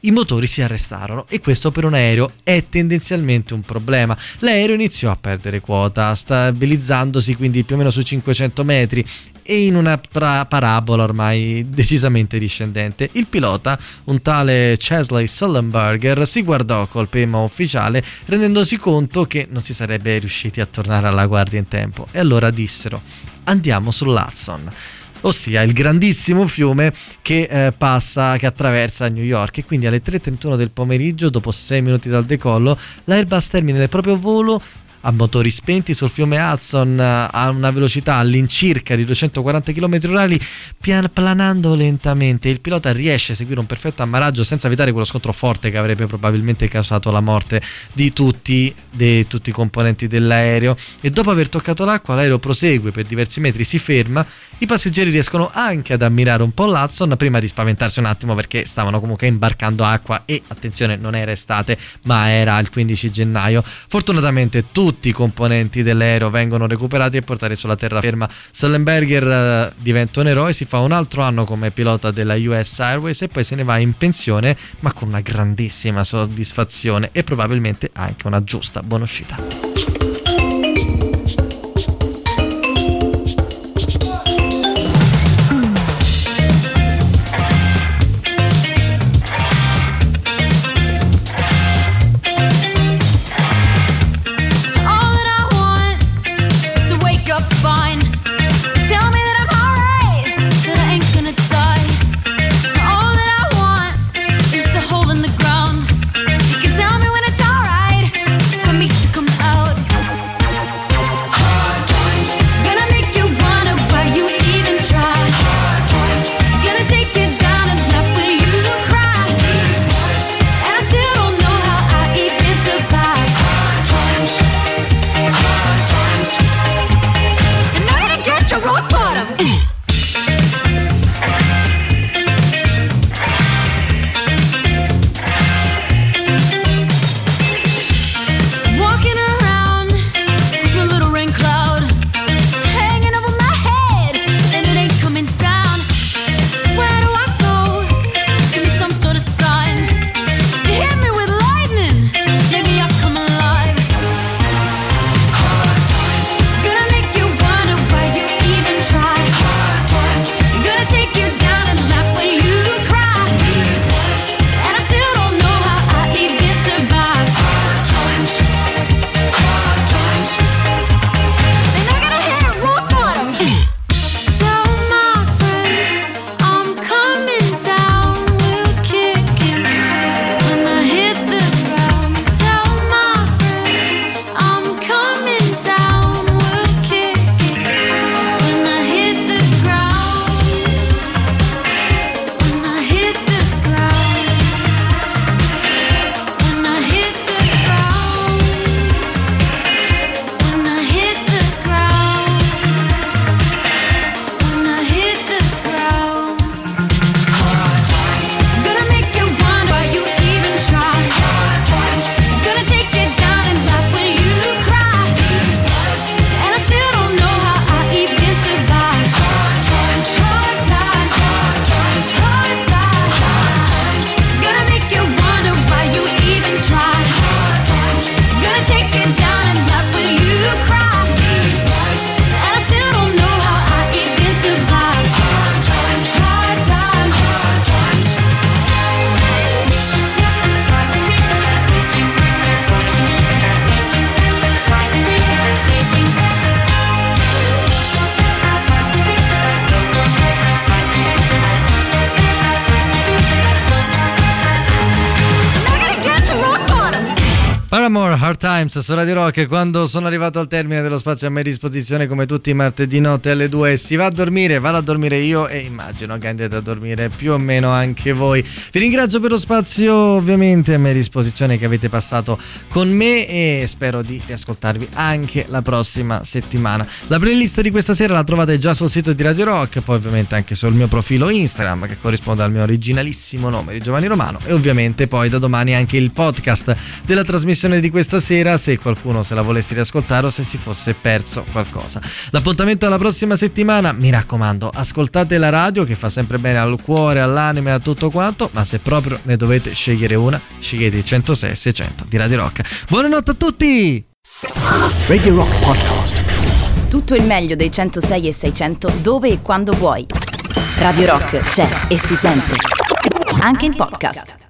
i motori si arrestarono e questo per un aereo è tendenzialmente un problema. L'aereo iniziò a perdere quota, stabilizzandosi quindi più o meno su 500 metri e in una pra- parabola ormai decisamente discendente. Il pilota, un tale Chesley Sullenberger, si guardò col PMO ufficiale rendendosi conto che non si sarebbe riusciti a tornare alla guardia in tempo e allora dissero andiamo sull'Hudson ossia il grandissimo fiume che eh, passa, che attraversa New York. E quindi alle 3.31 del pomeriggio, dopo 6 minuti dal decollo, l'Airbus termina il proprio volo a motori spenti sul fiume Hudson eh, a una velocità all'incirca di 240 km orari, pian- planando lentamente. Il pilota riesce a seguire un perfetto ammaraggio senza evitare quello scontro forte che avrebbe probabilmente causato la morte di tutti, di tutti i componenti dell'aereo. E dopo aver toccato l'acqua, l'aereo prosegue per diversi metri, si ferma. I passeggeri riescono anche ad ammirare un po' l'Hudson prima di spaventarsi un attimo perché stavano comunque imbarcando acqua e attenzione, non era estate, ma era il 15 gennaio. Fortunatamente tutti tutti i componenti dell'aereo vengono recuperati e portati sulla terraferma. Sullenberger eh, diventa un eroe, si fa un altro anno come pilota della US Airways e poi se ne va in pensione, ma con una grandissima soddisfazione e probabilmente anche una giusta buonuscita. All Times su Radio Rock quando sono arrivato al termine dello spazio a mia disposizione come tutti i martedì notte alle 2 si va a dormire, vado a dormire io e immagino che andate a dormire più o meno anche voi. Vi ringrazio per lo spazio ovviamente a mia disposizione che avete passato con me e spero di riascoltarvi anche la prossima settimana. La playlist di questa sera la trovate già sul sito di Radio Rock, poi ovviamente anche sul mio profilo Instagram che corrisponde al mio originalissimo nome di Giovanni Romano e ovviamente poi da domani anche il podcast della trasmissione di questa sera se qualcuno se la volesse riascoltare o se si fosse perso qualcosa. L'appuntamento alla prossima settimana, mi raccomando, ascoltate la radio che fa sempre bene al cuore, all'anima e a tutto quanto, ma se proprio ne dovete scegliere una, scegliete il 106 600 di Radio Rock. Buonanotte a tutti! Radio Rock Podcast. Tutto il meglio dei 106 e 600 dove e quando vuoi. Radio Rock c'è e si sente. Anche in podcast.